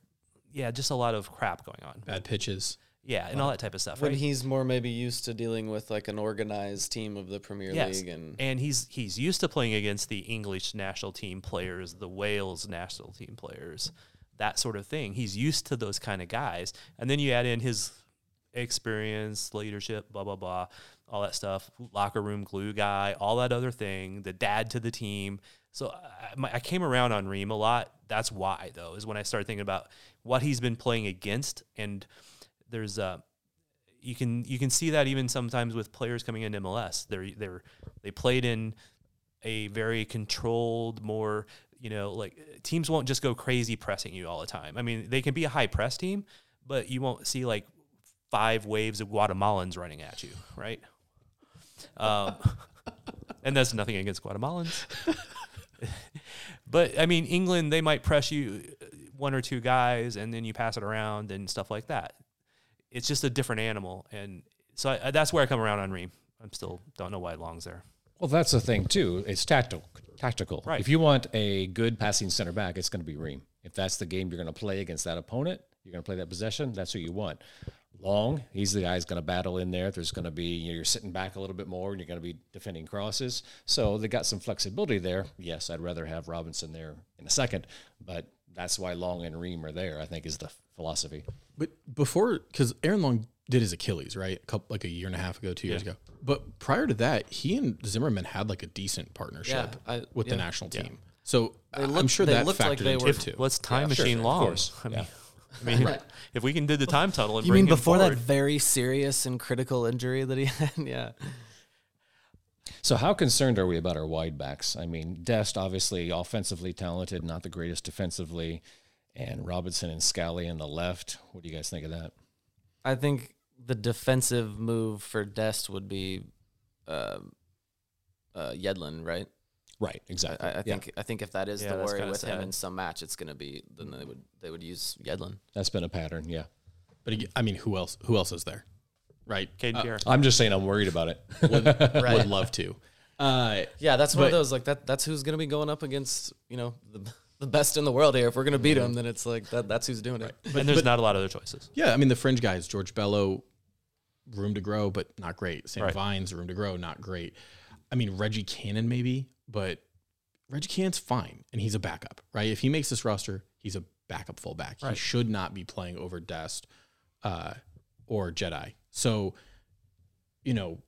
yeah, just a lot of crap going on. bad pitches. Yeah, and all that type of stuff. when right? he's more maybe used to dealing with like an organized team of the Premier yes, League and and he's he's used to playing against the English national team players, the Wales national team players, that sort of thing. He's used to those kind of guys, and then you add in his experience, leadership, blah blah blah, all that stuff, locker room glue guy, all that other thing, the dad to the team. So I, my- I came around on Ream a lot. That's why though is when I started thinking about what he's been playing against, and there's uh you can you can see that even sometimes with players coming into MLS. They're they're they played in a very controlled, more you know like teams won't just go crazy pressing you all the time. I mean they can be a high press team, but you won't see like five waves of Guatemalans running at you, right? Um, and that's nothing against Guatemalans. but I mean, England, they might press you uh, one or two guys and then you pass it around and stuff like that. It's just a different animal. And so I, that's where I come around on Ream. I'm still don't know why Long's there. Well, that's the thing too. It's tactical. Tactical. Right. If you want a good passing center back, it's going to be Ream. If that's the game you're going to play against that opponent, you're going to play that possession. That's who you want. Long, he's the guy who's going to battle in there. There's going to be you know, you're sitting back a little bit more, and you're going to be defending crosses. So they got some flexibility there. Yes, I'd rather have Robinson there in a second, but that's why Long and Ream are there. I think is the philosophy. But before, because Aaron Long did his Achilles, right? A couple, like a year and a half ago, two years Yeah. ago. But prior to that, he and Zimmerman had like a decent partnership Yeah, I- with the yeah. national Yeah. team. So They I'm sure they that looked factored like they were- it too. Let's time Yeah, sure, machine of Long. course. I mean, Yeah. I mean, if we can do the time tunnel and You bring mean him before that very serious and critical injury that he had? yeah. So how concerned are we about our wide backs? I mean, Dest obviously offensively talented, not the greatest defensively, and Robinson and Scally on the left. What do you guys think of that? I think the defensive move for Dest would be uh, uh, Yedlin, right? Right, exactly. I, I Yeah. think I think if that is Yeah, the that's worry kinda with him in some match, it's going to be then they would they would use Yedlin. That's been a pattern, yeah. But I mean, who else? Who else is there? Right? Caden Uh, Pierre. I'm just saying I'm worried about it. would, Right. would love to. Uh, Yeah, that's one of But- those like that. That's who's going to be going up against you know the, the best in the world here. If we're going to beat him, then it's like that. That's who's doing it. and there's not a lot of other choices. yeah, I mean the fringe guys, George Bello, room to grow, but not great. Sam Right. Vines, room to grow, not great. I mean Reggie Cannon maybe, but Reggie Cannon's fine, and he's a backup, right? If he makes this roster, he's a backup fullback. He should not be playing over Dest uh, or Jedi. So, you know,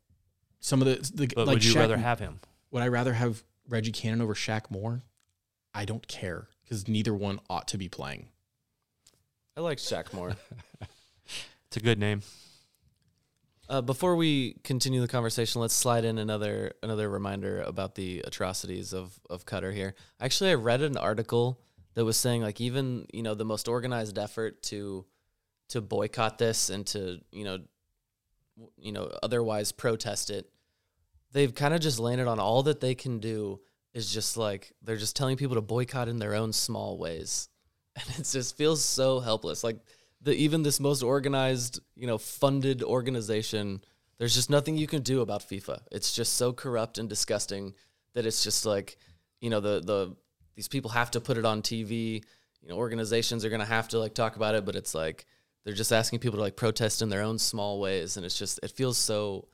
some of the, the But like would you Shaq- rather have him? Would I rather have Reggie Cannon over Shaq Moore? I don't care because neither one ought to be playing. I like Shaq more. It's a good name. Uh, before we continue the conversation, let's slide in another another reminder about the atrocities of of Qatar here. Actually, I read an article that was saying like even you know the most organized effort to to boycott this and to you know w- you know otherwise protest it, they've kind of just landed on all that they can do is just like they're just telling people to boycott in their own small ways, and it just feels so helpless. Like the even this most organized, you know, funded organization, there's just nothing you can do about FIFA. It's just so corrupt and disgusting that it's just like, you know, the the these people have to put it on TV. You know, organizations are gonna have to like talk about it, but it's like they're just asking people to like protest in their own small ways, and it's just it feels so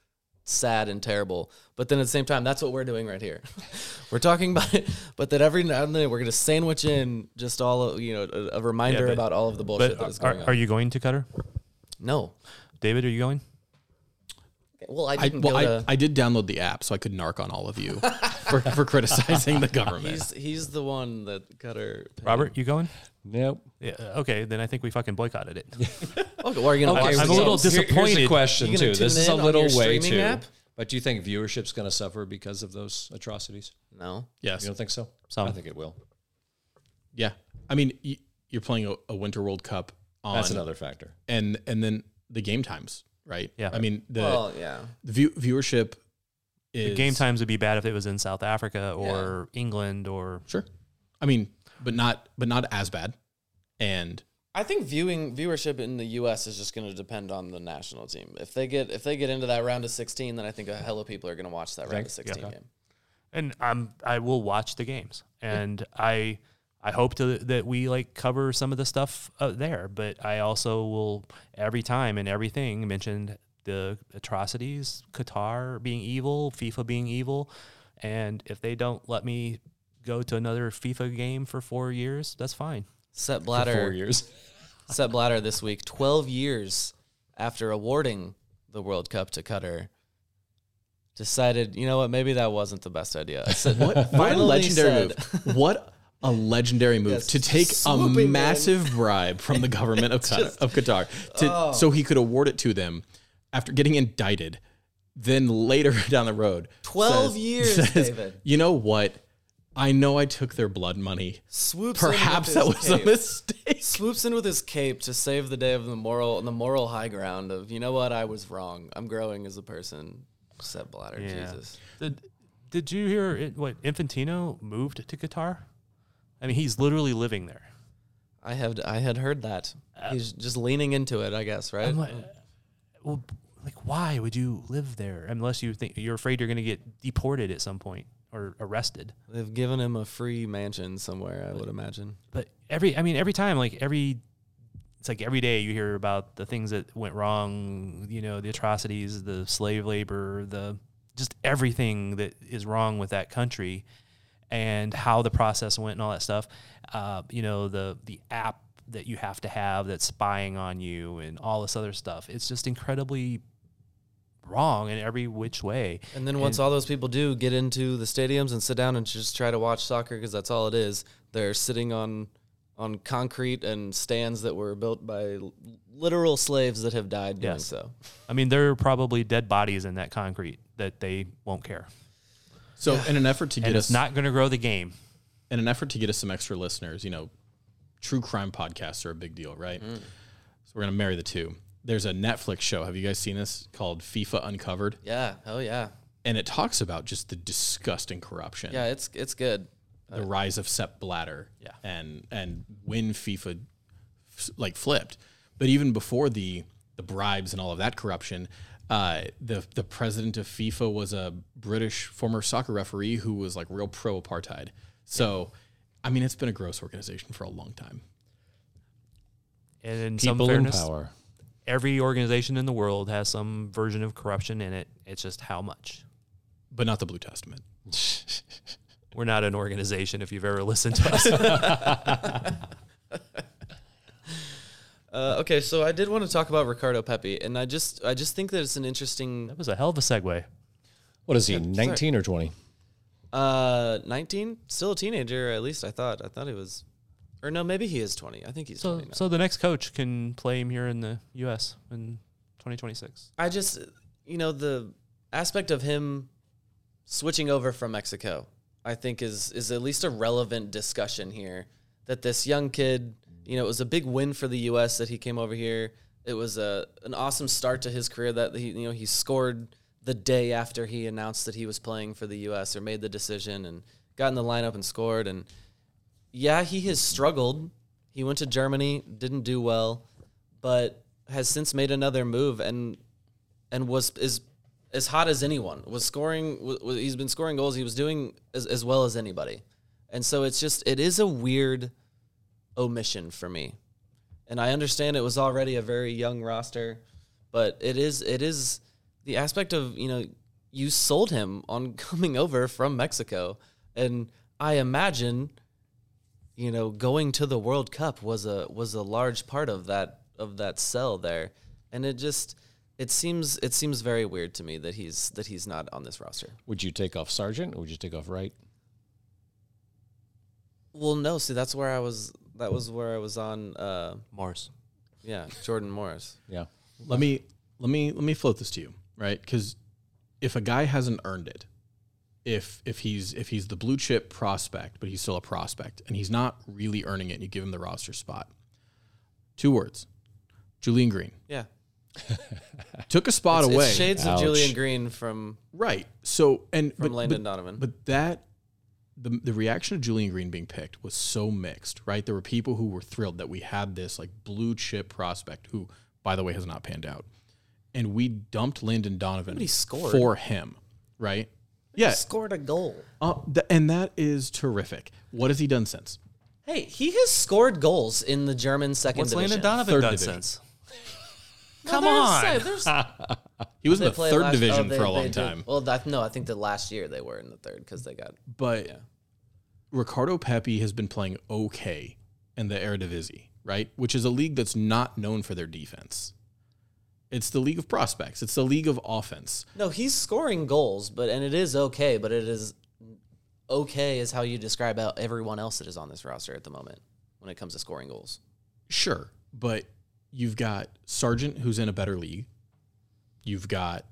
sad and terrible. But then at the same time, that's what we're doing right here. we're talking about it, but that every now and then we're gonna sandwich in just all of, you know a, a reminder Yeah, but- about all of the bullshit that is are, going on. are you going to Qatar No. David, are you going? Well, I I, didn't well, go I, to. I did download the app so I could narc on all of you for, for criticizing the government. He's he's the one that got her. paid. Robert, you going? Nope. Yeah. Okay, then I think we fucking boycotted it. Okay, well, are you gonna Okay, watch I'm the a little games? Here- Here's disappointed. a question You too. gonna This tune is a in on little your way streaming too. app? But do you think viewership's going to suffer because of those atrocities? No. yes. You don't think so? Some. I think it will. Yeah. I mean, y- you're playing a, a Winter World Cup on. That's another factor. And, and then the game times, right? Yeah. I mean, the, well, yeah. the view, viewership is. The game times would be bad if it was in South Africa or England or Sure. I mean, but not, but not as bad. And I think viewing viewership in the U.S. is just going to depend on the national team. If they get if they get into that round of 16, then I think a hell of people are going to watch that round of 16 Yeah. game. and I'm I will watch the games, and I I hope to that we like cover some of the stuff uh, there, but I also will every time and everything mention the atrocities, Qatar being evil, FIFA being evil, and if they don't let me go to another FIFA game for four years, that's fine. Set For four years. Sepp Blatter this week, 12 years after awarding the World Cup to Qatar, decided, you know what, maybe that wasn't the best idea. I said, what, what a finally legendary said- move. What a legendary move Yes, to take a swooping in. massive bribe from the government of Qatar, of Qatar to, Oh. so he could award it to them after getting indicted. Then later down the road, 12 years, David. You know what? I know I took their blood money. Swoops in with Perhaps that his was a cape. mistake. Swoops in with his cape to save the day of the moral the moral high ground of you know what I was wrong. I'm growing as a person. Sepp Blatter, Jesus. Did, did you hear it, what Infantino moved to Qatar? I mean, he's literally living there. I have I had heard that. Uh, he's just leaning into it, I guess, right? Like, uh, well, like why would you live there unless you think you're afraid you're going to get deported at some point or arrested. They've given him a free mansion somewhere, I would imagine. But every I mean every time like every it's like every day you hear about the things that went wrong, you know, the atrocities, the slave labor, the just everything that is wrong with that country and how the process went and all that stuff. Uh, you know, the the app that you have to have that's spying on you and all this other stuff. It's just incredibly wrong in every which way. And then once all those people do get into the stadiums and sit down and just try to watch soccer because that's all it is, they're sitting on on concrete and stands that were built by literal slaves that have died doing Yes. so. I mean, there are probably dead bodies in that concrete that they won't care. So, in an effort to And get it's us not going to grow the game. in an effort to get us some extra listeners, you know, true crime podcasts are a big deal, right? Mm. So we're gonna marry the two. There's a Netflix show. Have you guys seen this called FIFA Uncovered? Yeah, hell yeah. And it talks about just the disgusting corruption. Yeah, it's it's good. the rise of Sepp Blatter. Yeah. And and when FIFA f- like flipped, but even before the the bribes and all of that corruption, uh, the the president of FIFA was a British former soccer referee who was like real pro apartheid. So, I mean, it's been a gross organization for a long time. And in People some in fairness, power. every organization in the world has some version of corruption in it. It's just how much. But not the Blue Testament. We're not an organization if you've ever listened to us. Uh, okay, so I did want to talk about Ricardo Pepi, and I just I just think that it's an interesting. that was a hell of a segue. What is he? Yeah, sorry. Nineteen or twenty? Uh, nineteen, still a teenager. At least I thought. I thought he was, or no, maybe he is twenty. I think he's So, twenty. Now. so the next coach can play him here in the U.S. in 2026. I just, you know, the aspect of him switching over from Mexico, I think is is at least a relevant discussion here. That this young kid, you know, it was a big win for the U.S. that he came over here. It was a an awesome start to his career that he, you know, he scored the day after he announced that he was playing for the U.S. or made the decision and got in the lineup and scored. And yeah, he has struggled. He went to Germany, didn't do well, but has since made another move and and was is as hot as anyone. Was scoring. He's been scoring goals. He was doing as, as well as anybody. And so it's just it is a weird omission for me. And I understand it was already a very young roster, but it is it is the aspect of you know you sold him on coming over from Mexico, and I imagine you know going to the World Cup was a was a large part of that of that sell there, and it just it seems it seems very weird to me that he's that he's not on this roster. Would you take off Sargent or would you take off Wright? Well, no, see that's where I was. That was where I was on. Uh, Morris. yeah, Jordan Morris. Yeah. Let me let me let me float this to you, right? Because if a guy hasn't earned it, if if he's if he's the blue chip prospect, but he's still a prospect, and he's not really earning it, and you give him the roster spot, two words: Julian Green Yeah, took a spot It's- away. It's shades Ouch. of Julian Green from Right. So and From but, Landon but- Donovan. But that the the reaction of Julian Green being picked was so mixed, right? There were people who were thrilled that we had this like blue chip prospect who, by the way, has not panned out. And we dumped Landon Donovan he scored. for him, right? Yeah. scored a goal. Uh, th- and that is terrific. What has he done since? Hey, he has scored goals in the German second What's division. Landon Donovan Third done division. since? No, Come there's- on. there's- He was in the third last- division oh, they- for a long did. time. Well, that, no, I think the last year they were in the third because they got. But Yeah. Ricardo Pepi has been playing okay in the Eredivisie, right? Which is a league that's not known for their defense. It's the league of prospects. It's the league of offense. No, he's scoring goals, but and it is okay, but it is okay is how you describe out everyone else that is on this roster at the moment when it comes to scoring goals. Sure, but you've got Sargent who's in a better league. You've got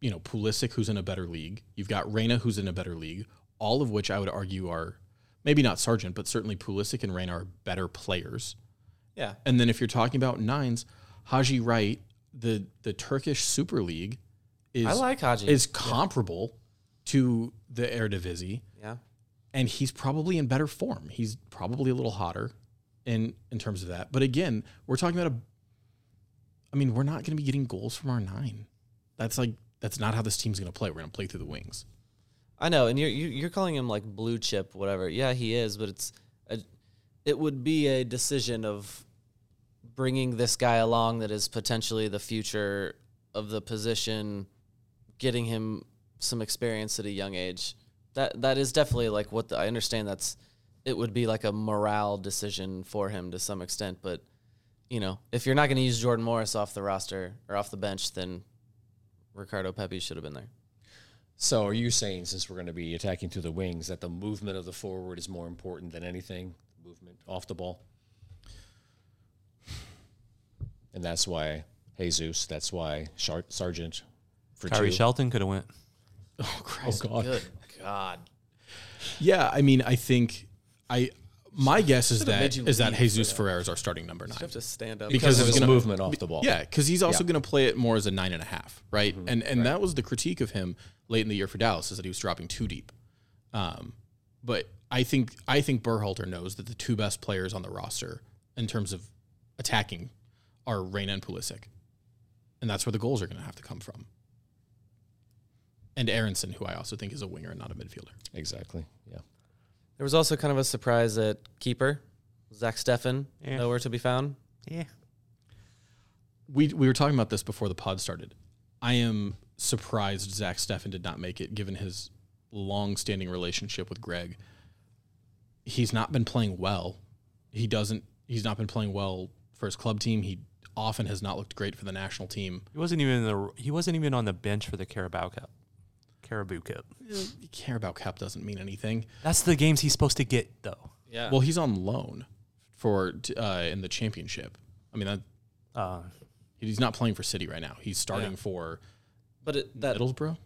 you know Pulisic who's in a better league. You've got Reyna who's in a better league. All of which I would argue are maybe not Sargent, but certainly Pulisic and Reyna are better players. Yeah. And then if you're talking about nines, Haji Wright, the the Turkish Super League is I like Haji. is comparable to the Eredivisie, Yeah. and he's probably in better form. He's probably a little hotter in in terms of that. But again, we're talking about a I mean, we're not going to be getting goals from our nine. That's like that's not how this team's going to play. We're going to play through the wings. I know, and you're you- you're calling him like blue chip, whatever. Yeah, he is, but it's a, it would be a decision of bringing this guy along that is potentially the future of the position, getting him some experience at a young age. That that is definitely like what the, I understand. That's it would be like a morale decision for him to some extent, but you know, if you're not going to use Jordan Morris off the roster or off the bench, then Ricardo Pepi should have been there. So are you saying, since we're going to be attacking through the wings, that the movement of the forward is more important than anything? Movement off the ball? And that's why Jesus, that's why Char- Sargent for Khiry two. Shelton could have went. Oh, Christ. Oh, God. Good God. Yeah, I mean, I think I my guess is Should've that made you is that leave Jesus. Ferrer is our starting number nine. have to stand up. Because of he's his gonna- movement off the ball. Yeah, because he's also Yeah. going to play it more as a nine and a half, right? Mm-hmm. And and that was the critique of him late in the year for Dallas is that he was dropping too deep. Um, but I think I think Berhalter knows that the two best players on the roster in terms of attacking are Reyna and Pulisic, and that's where the goals are going to have to come from. And Aronson, who I also think is a winger and not a midfielder. Exactly. Yeah. There was also kind of a surprise at keeper. Zach Steffen, Yeah. nowhere to be found. Yeah. we we were talking about this before the pod started. I am surprised Zach Steffen did not make it, given his long-standing relationship with Gregg. He's not been playing well. He doesn't. He's not been playing well for his club team. He often has not looked great for the national team. He wasn't even the he wasn't even on the bench for the Carabao Cup. Caribou Cup. Carabao Cup doesn't mean anything. That's the games he's supposed to get though. Yeah. Well, he's on loan for uh, in the championship. I mean, that, Uh, he's not playing for City right now. He's starting Yeah. for But it, that Middlesbrough.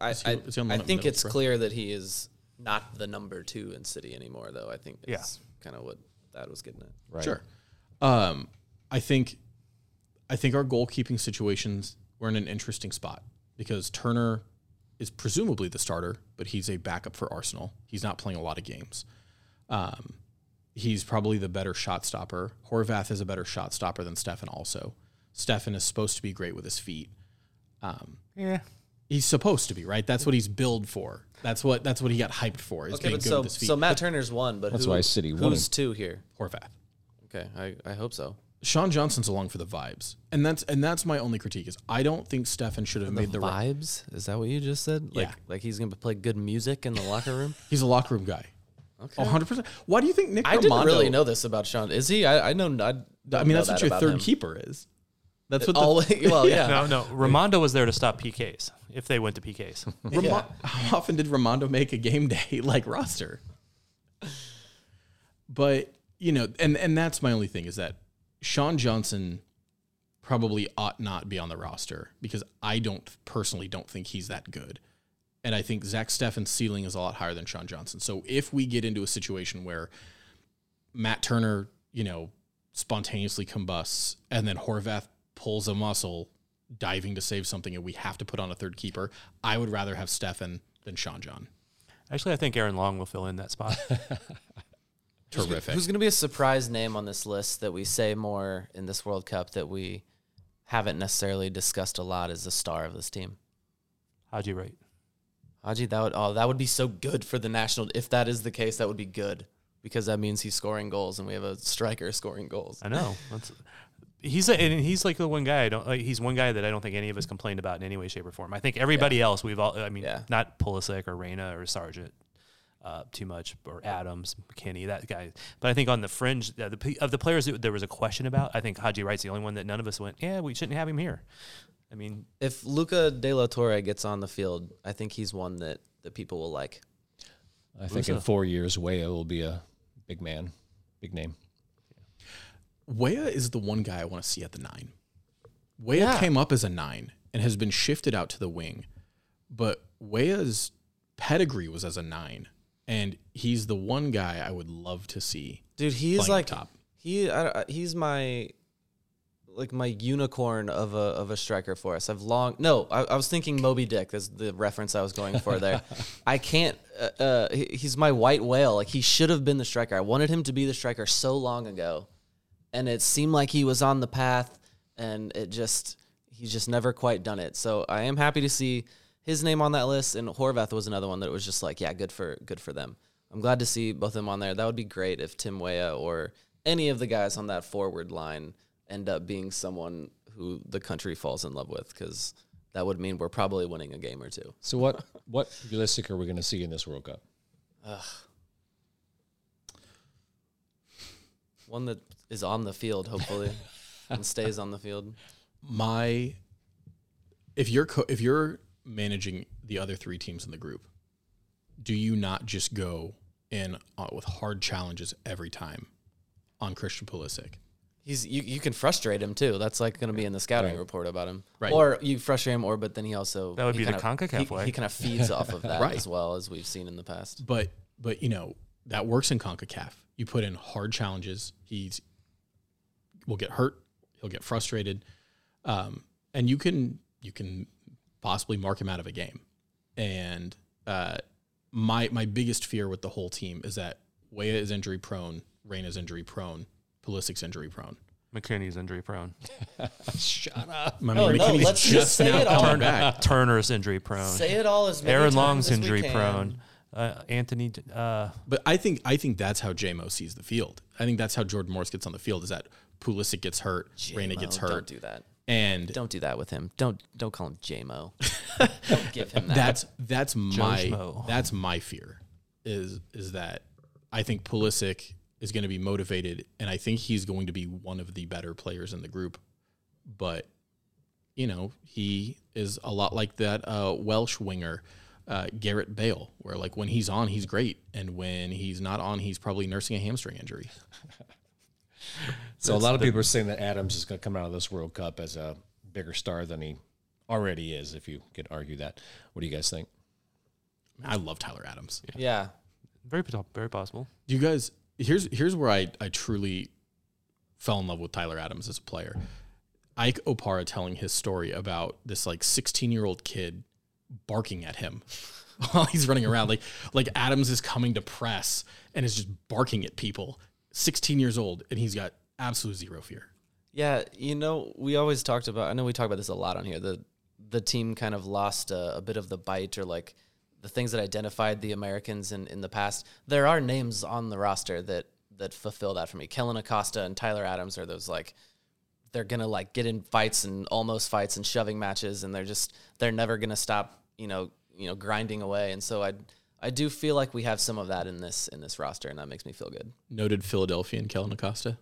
I, Is he- I, is he on I loan at think it's Middlesbrough? clear that he is not the number two in City anymore, though. I think Yeah. that's kind of what that was getting at. Right. Sure. Um, I think, I think our goalkeeping situations we're in an interesting spot because Turner is presumably the starter, but he's a backup for Arsenal. He's not playing a lot of games. Um, he's probably the better shot stopper. Horvath is a better shot stopper than Steffen. Also, Steffen is supposed to be great with his feet. Um, yeah. he's supposed to be right. That's what he's billed for. That's what that's what he got hyped for. Is Okay, being but good so with his feet. so Matt Turner's one, but That's who, why City won who's it. two here? Horvath. Okay, I, I hope so. Sean Johnson's along for the vibes, and that's and that's my only critique is I don't think Steffen should have The made the right. vibes? Is that what you just said? Like, Yeah. like he's gonna play good music in the locker room? He's a locker room guy. Okay. 100. percent Why do you think Nick? I didn't Armando- really know this about Sean. Is he? I, I know. I, I don't mean, know that's that what your third him. keeper is. That's what. The, Always, well, yeah. No, no. Rimando was there to stop PKs if they went to PKs. Ramo- How often did Rimando make a game day like roster? But you know, and and that's my only thing is that Sean Johnson probably ought not be on the roster because I don't personally don't think he's that good. And I think Zach Steffen's ceiling is a lot higher than Sean Johnson. So if we get into a situation where Matt Turner, you know, spontaneously combusts and then Horvath pulls a muscle diving to save something and we have to put on a third keeper, I would rather have Steffen than Sean John. Actually, I think Aaron Long will fill in that spot. Terrific. Who's going to be a surprise name on this list that we say more in this World Cup that we haven't necessarily discussed a lot as the star of this team? How'd you rate? Haji, that would oh that would be so good for the national. If that is the case, that would be good because that means he's scoring goals and we have a striker scoring goals. I know. That's, he's a, and he's like the one guy I don't. Like, he's one guy that I don't think any of us complained about in any way, shape, or form. I think everybody else we've all. I mean, Yeah. not Pulisic or Reyna or Sargent. Uh, too much or Adams, McKinney, that guy. But I think on the fringe uh, the, of the players that there was a question about, I think Haji Wright's the only one that none of us went, yeah, we shouldn't have him here. I mean, If Luca De La Torre gets on the field, I think he's one that that people will like. I think in four years, Weah will be a big man, big name. Weah is the one guy I want to see at the nine. Weah Yeah. came up as a nine and has been shifted out to the wing, but Weah's pedigree was as a nine, and he's the one guy I would love to see. Dude, he is like top. he. I, I- he's my like my unicorn of a of a striker for us. I've long no. I, I was thinking Moby Dick. That's the reference I was going for there. I can't. Uh, uh, he- he's my white whale. Like he should have been the striker. I wanted him to be the striker so long ago, and it seemed like he was on the path. and it just he's just never quite done it. So I am happy to see his name on that list, and Horvath was another one that was just like, yeah, good for good for them. I'm glad to see both of them on there. That would be great if Tim Weah or any of the guys on that forward line end up being someone who the country falls in love with, because that would mean we're probably winning a game or two. So what what realistic are we going to see in this World Cup? Ugh. One that is on the field, hopefully, and stays on the field. My, if you're co- if you're managing the other three teams in the group, do you not just go in uh, with hard challenges every time on Christian Pulisic? He's you, you can frustrate him too. That's like going to be in the scouting Right. report about him. Right. Or you frustrate him, or but then he also That would he be the kinda- CONCACAF he, way. He kind of feeds off of that Right. as well as we've seen in the past. But but you know that works in Concacaf. You put in hard challenges. He's will get hurt. He'll get frustrated, um, and you can you can possibly mark him out of a game. And uh, my my biggest fear with the whole team is that Weah is injury prone, Rain is injury prone, Pulisic's injury prone. McKinney's injury prone. Shut up. I mean, Oh, no, McKinney's let's just say now it all. coming Turn- back. Turner's injury prone. Say it all as many Aaron times Long's as we injury can. prone. Uh, Anthony. Uh, But I think I think that's how JMO sees the field. I think that's how Jordan Morris gets on the field. Is that Pulisic gets hurt, Reyna JMO, gets Don't hurt, do that. And Don't do that with him. Don't don't call him JMO. don't give him that. that's that's my Schmo. that's my fear is is that I think Pulisic is going to be motivated and I think he's going to be one of the better players in the group but you know he is a lot like that uh, Welsh winger uh, Gareth Bale where like when he's on he's great and when he's not on he's probably nursing a hamstring injury So a lot of people are saying that Adams is going to come out of this World Cup as a bigger star than he already is. If you could argue that, what do you guys think? I love Tyler Adams yeah. very very possible. You guys here's here's where I, I truly fell in love with Tyler Adams as a player. Ike Opara telling his story about this like 16 year old kid barking at him while he's running around. Like like Adams is coming to press and is just barking at people. 16 years old and he's got absolute zero fear. Yeah, you know, we always talked about. I know we talk about this a lot on here. The the team kind of lost a, a bit of the bite, or like the things that identified the Americans in, in the past. There are names on the roster that that fulfill that for me. Kellyn Acosta and Tyler Adams are those like they're gonna like get in fights and almost fights and shoving matches, and they're just they're never gonna stop. You know, you know, grinding away. And so I I do feel like we have some of that in this in this roster, and that makes me feel good. Noted Philadelphian Kellyn Acosta.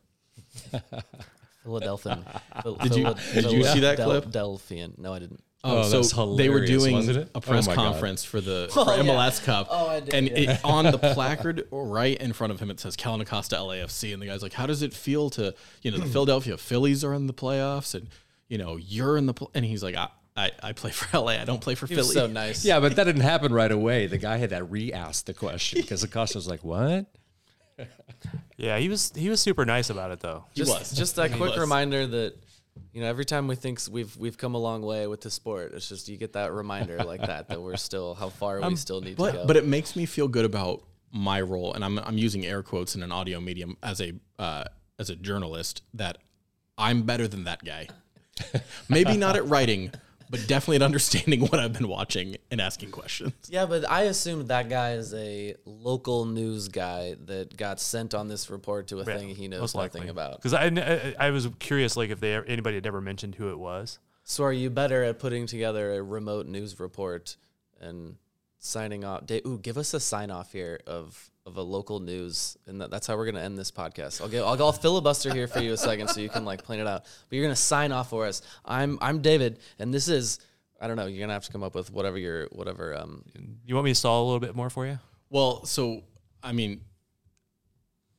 Philadelphian. Phil- Did you- Phila- did you see that Del- clip? Delphian. No, I didn't. Oh, Oh, so that's they were doing a oh press Oh my God. conference for the Oh, for yeah. MLS Cup. Oh, I did, and yeah. it, on the placard right in front of him, it says Kellyn Acosta LAFC, and the guy's like, "How does it feel to you know the Philadelphia Phillies are in the playoffs, and you know you're in the pl-, and he's like, I, I I play for LA, I don't play for He Philly. was so nice. Yeah, but that didn't happen right away. The guy had to re-ask the question because Acosta was like, "What?" Yeah, he was he was super nice about it though. just, was. Just that quick was. reminder that you know every time we think we've we've come a long way with the sport, it's just you get that reminder like that that we're still how far we still need to go. But but it makes me feel good about my role, and I'm I'm using air quotes in an audio medium as a uh, as a journalist that I'm better than that guy. Maybe not at writing, but definitely at understanding what I've been watching and asking questions. yeah, but I assumed that guy is a local news guy that got sent on this report to a Yeah, thing he knows nothing likely. about. Because I, I I was curious like if they anybody had ever mentioned who it was. So are you better at putting together a remote news report and signing off? Ooh, give us a sign off here of of a local news, and that, that's how we're gonna end this podcast. I'll get I'll, I'll filibuster here for you a second so you can like plan it out. But you're gonna sign off for us. I'm I'm David, and this is I don't know. You're gonna have to come up with whatever your whatever um. You want me to stall a little bit more for you? Well, so I mean,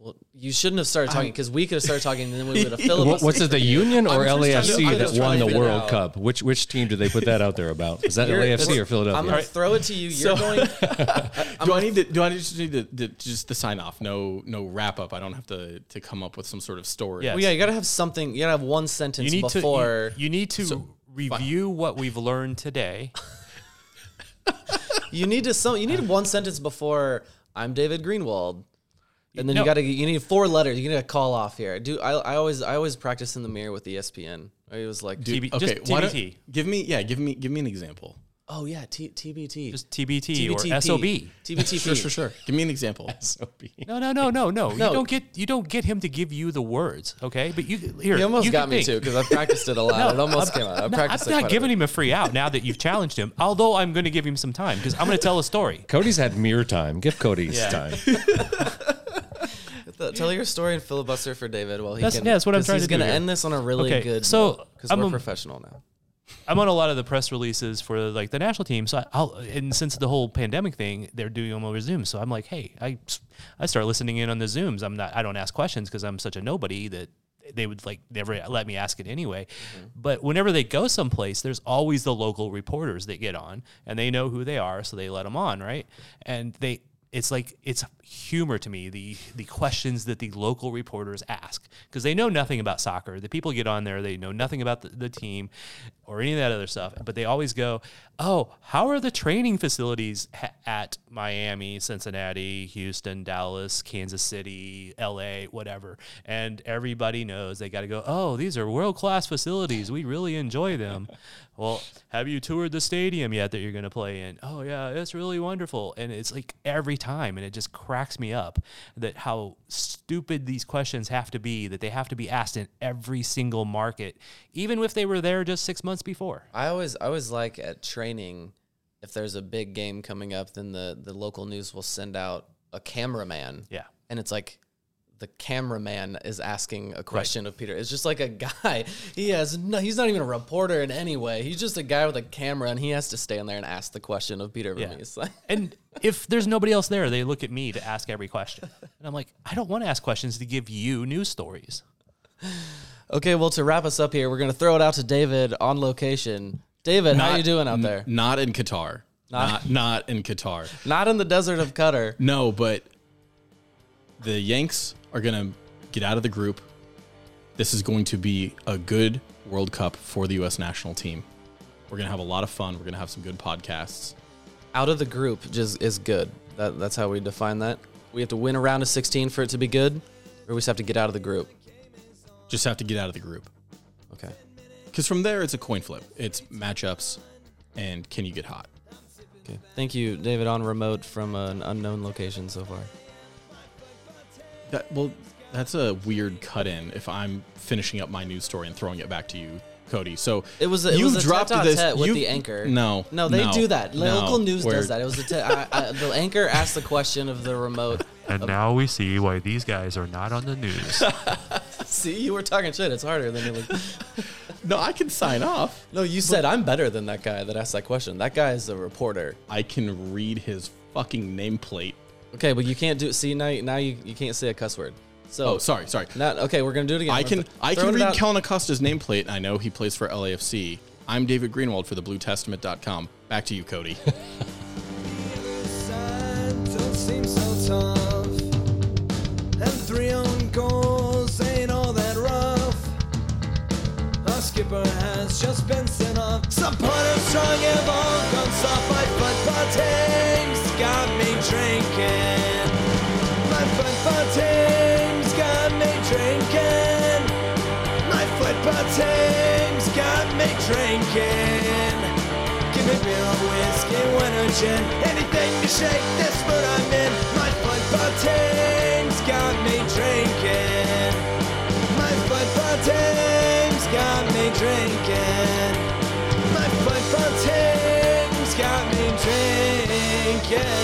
Well, you shouldn't have started talking because we could have started talking, and then we would have What, filibustered. what's it, the Union or I'm just trying to- LAFC I'm that won trying the to figure World out. Cup? Which which team did they put that out there about? Is that You're- LAFC or Philadelphia? I'm Philadelphia? gonna throw it to you. You're going. do I need to do I just need to, to just the sign off? No no wrap up. I don't have to to come up with some sort of story. Yeah. Well, yeah, you gotta have something. You gotta have one sentence You need before. to you, you need to review what we've learned today. You need to some. You need one sentence before I'm David Greenwald, and then No. you got to. You need four letters. You need a call off here. Do I? I always I always practice in the mirror with ESPN. He was like, Dude, TB okay, just why TBT. Give me, yeah, give me, give me an example. oh yeah, T- TBT. Just TBT or TBTP. SOB. TBTP. Sure, sure, sure. Give me an example. SOB. No, no, no, no, no. You don't get you don't get him to give you the words, okay? But you here. He almost you got me think. too because I practiced it a lot. it almost came out. I No, practiced I'm it not quite a giving bit. him a free out now that you've challenged him. Although I'm going to give him some time because I'm going to tell a story. Cody's had mirror time. Give Cody his Yeah. time. Tell your story and filibuster for David while he That's- can. yeah, that's what I'm trying he's to do gonna here. end this on a really Okay, good. so because I'm we're a- professional now. I'm on a lot of the press releases for like the national team. So I'll and since the whole pandemic thing, they're doing them over Zoom. So I'm like, hey, I I start listening in on the Zooms. I'm not. I don't ask questions because I'm such a nobody that they would like never let me ask it anyway. Mm-hmm. But whenever they go someplace, there's always the local reporters that get on, and they know who they are, so they let them on, right? And they. It's like it's humor to me the the questions that the local reporters ask because they know nothing about soccer. The people get on there, they know nothing about the, the team or any of that other stuff, but they always go, "Oh, how are the training facilities ha- at Miami, Cincinnati, Houston, Dallas, Kansas City, LA, whatever?" And everybody knows they got to go, "Oh, these are world class facilities. We really enjoy them." well, have you toured the stadium yet that you're going to play in? Oh yeah, it's really wonderful, and it's like every time, and it just cracks me up that how stupid these questions have to be that they have to be asked in every single market, even if they were there just six months before. I always I always like at training, if there's a big game coming up, then the the local news will send out a cameraman. Yeah. and it's like. The cameraman is asking a question of Peter. It's just like a guy. He has no. He's not even a reporter in any way. He's just a guy with a camera, and he has to stand there and ask the question of Peter Yeah. Vermes. and if there's nobody else there, they look at me to ask every question. And I'm like, I don't want to ask questions to give you news stories. Okay, well, to wrap us up here, we're gonna throw it out to David on location. David, how Not- you doing out there? N- Not in Qatar. Not- Not, not in Qatar. Not in the desert of Qatar. No, but the Yanks are going to get out of the group. This is going to be a good World Cup for the U.S. national team. We're going to have a lot of fun. We're going to have some good podcasts. Out of the group just is good. That, that's how we define that. We have to win a round of 16 for it to be good, or we just have to get out of the group. Just have to get out of the group. Okay. Because from there, it's a coin flip. It's matchups and can you get hot? Okay. Thank you, David, on remote from an unknown location so far. That well, that's a weird cut in if I'm finishing up my news story and throwing it back to you, Cody. So It was a, it you've was a dropped tete-a-tete this with you- the anchor. No, no, they no, do that. no. Local news Where- does that. It was a te- I, I, the anchor asked the question of the remote. And now we see why these guys are not on the news. See, you were talking shit. It's harder than you look. No, I can sign off. No, you said I'm better than that guy that asked that question. That guy is a reporter. I can read his fucking nameplate. Okay, but you can't do. It. See now, now you, you can't say a cuss word. So Oh, sorry, sorry. Not okay. We're gonna do it again. I can I can read out. Kellyn Acosta's nameplate. I know he plays for LAFC. I'm David Greenwald for the BlueTestament.com. Back to you, Cody. has just been sent off. Supporter strong and ball comes off. My football team's got me drinking. My football team's got me drinking. My football team's got me drinking. Give me beer or whiskey, wine or gin, anything to shake this mood I'm in. My football team's got me drinking. My football team's got me drinking. My got me drinking.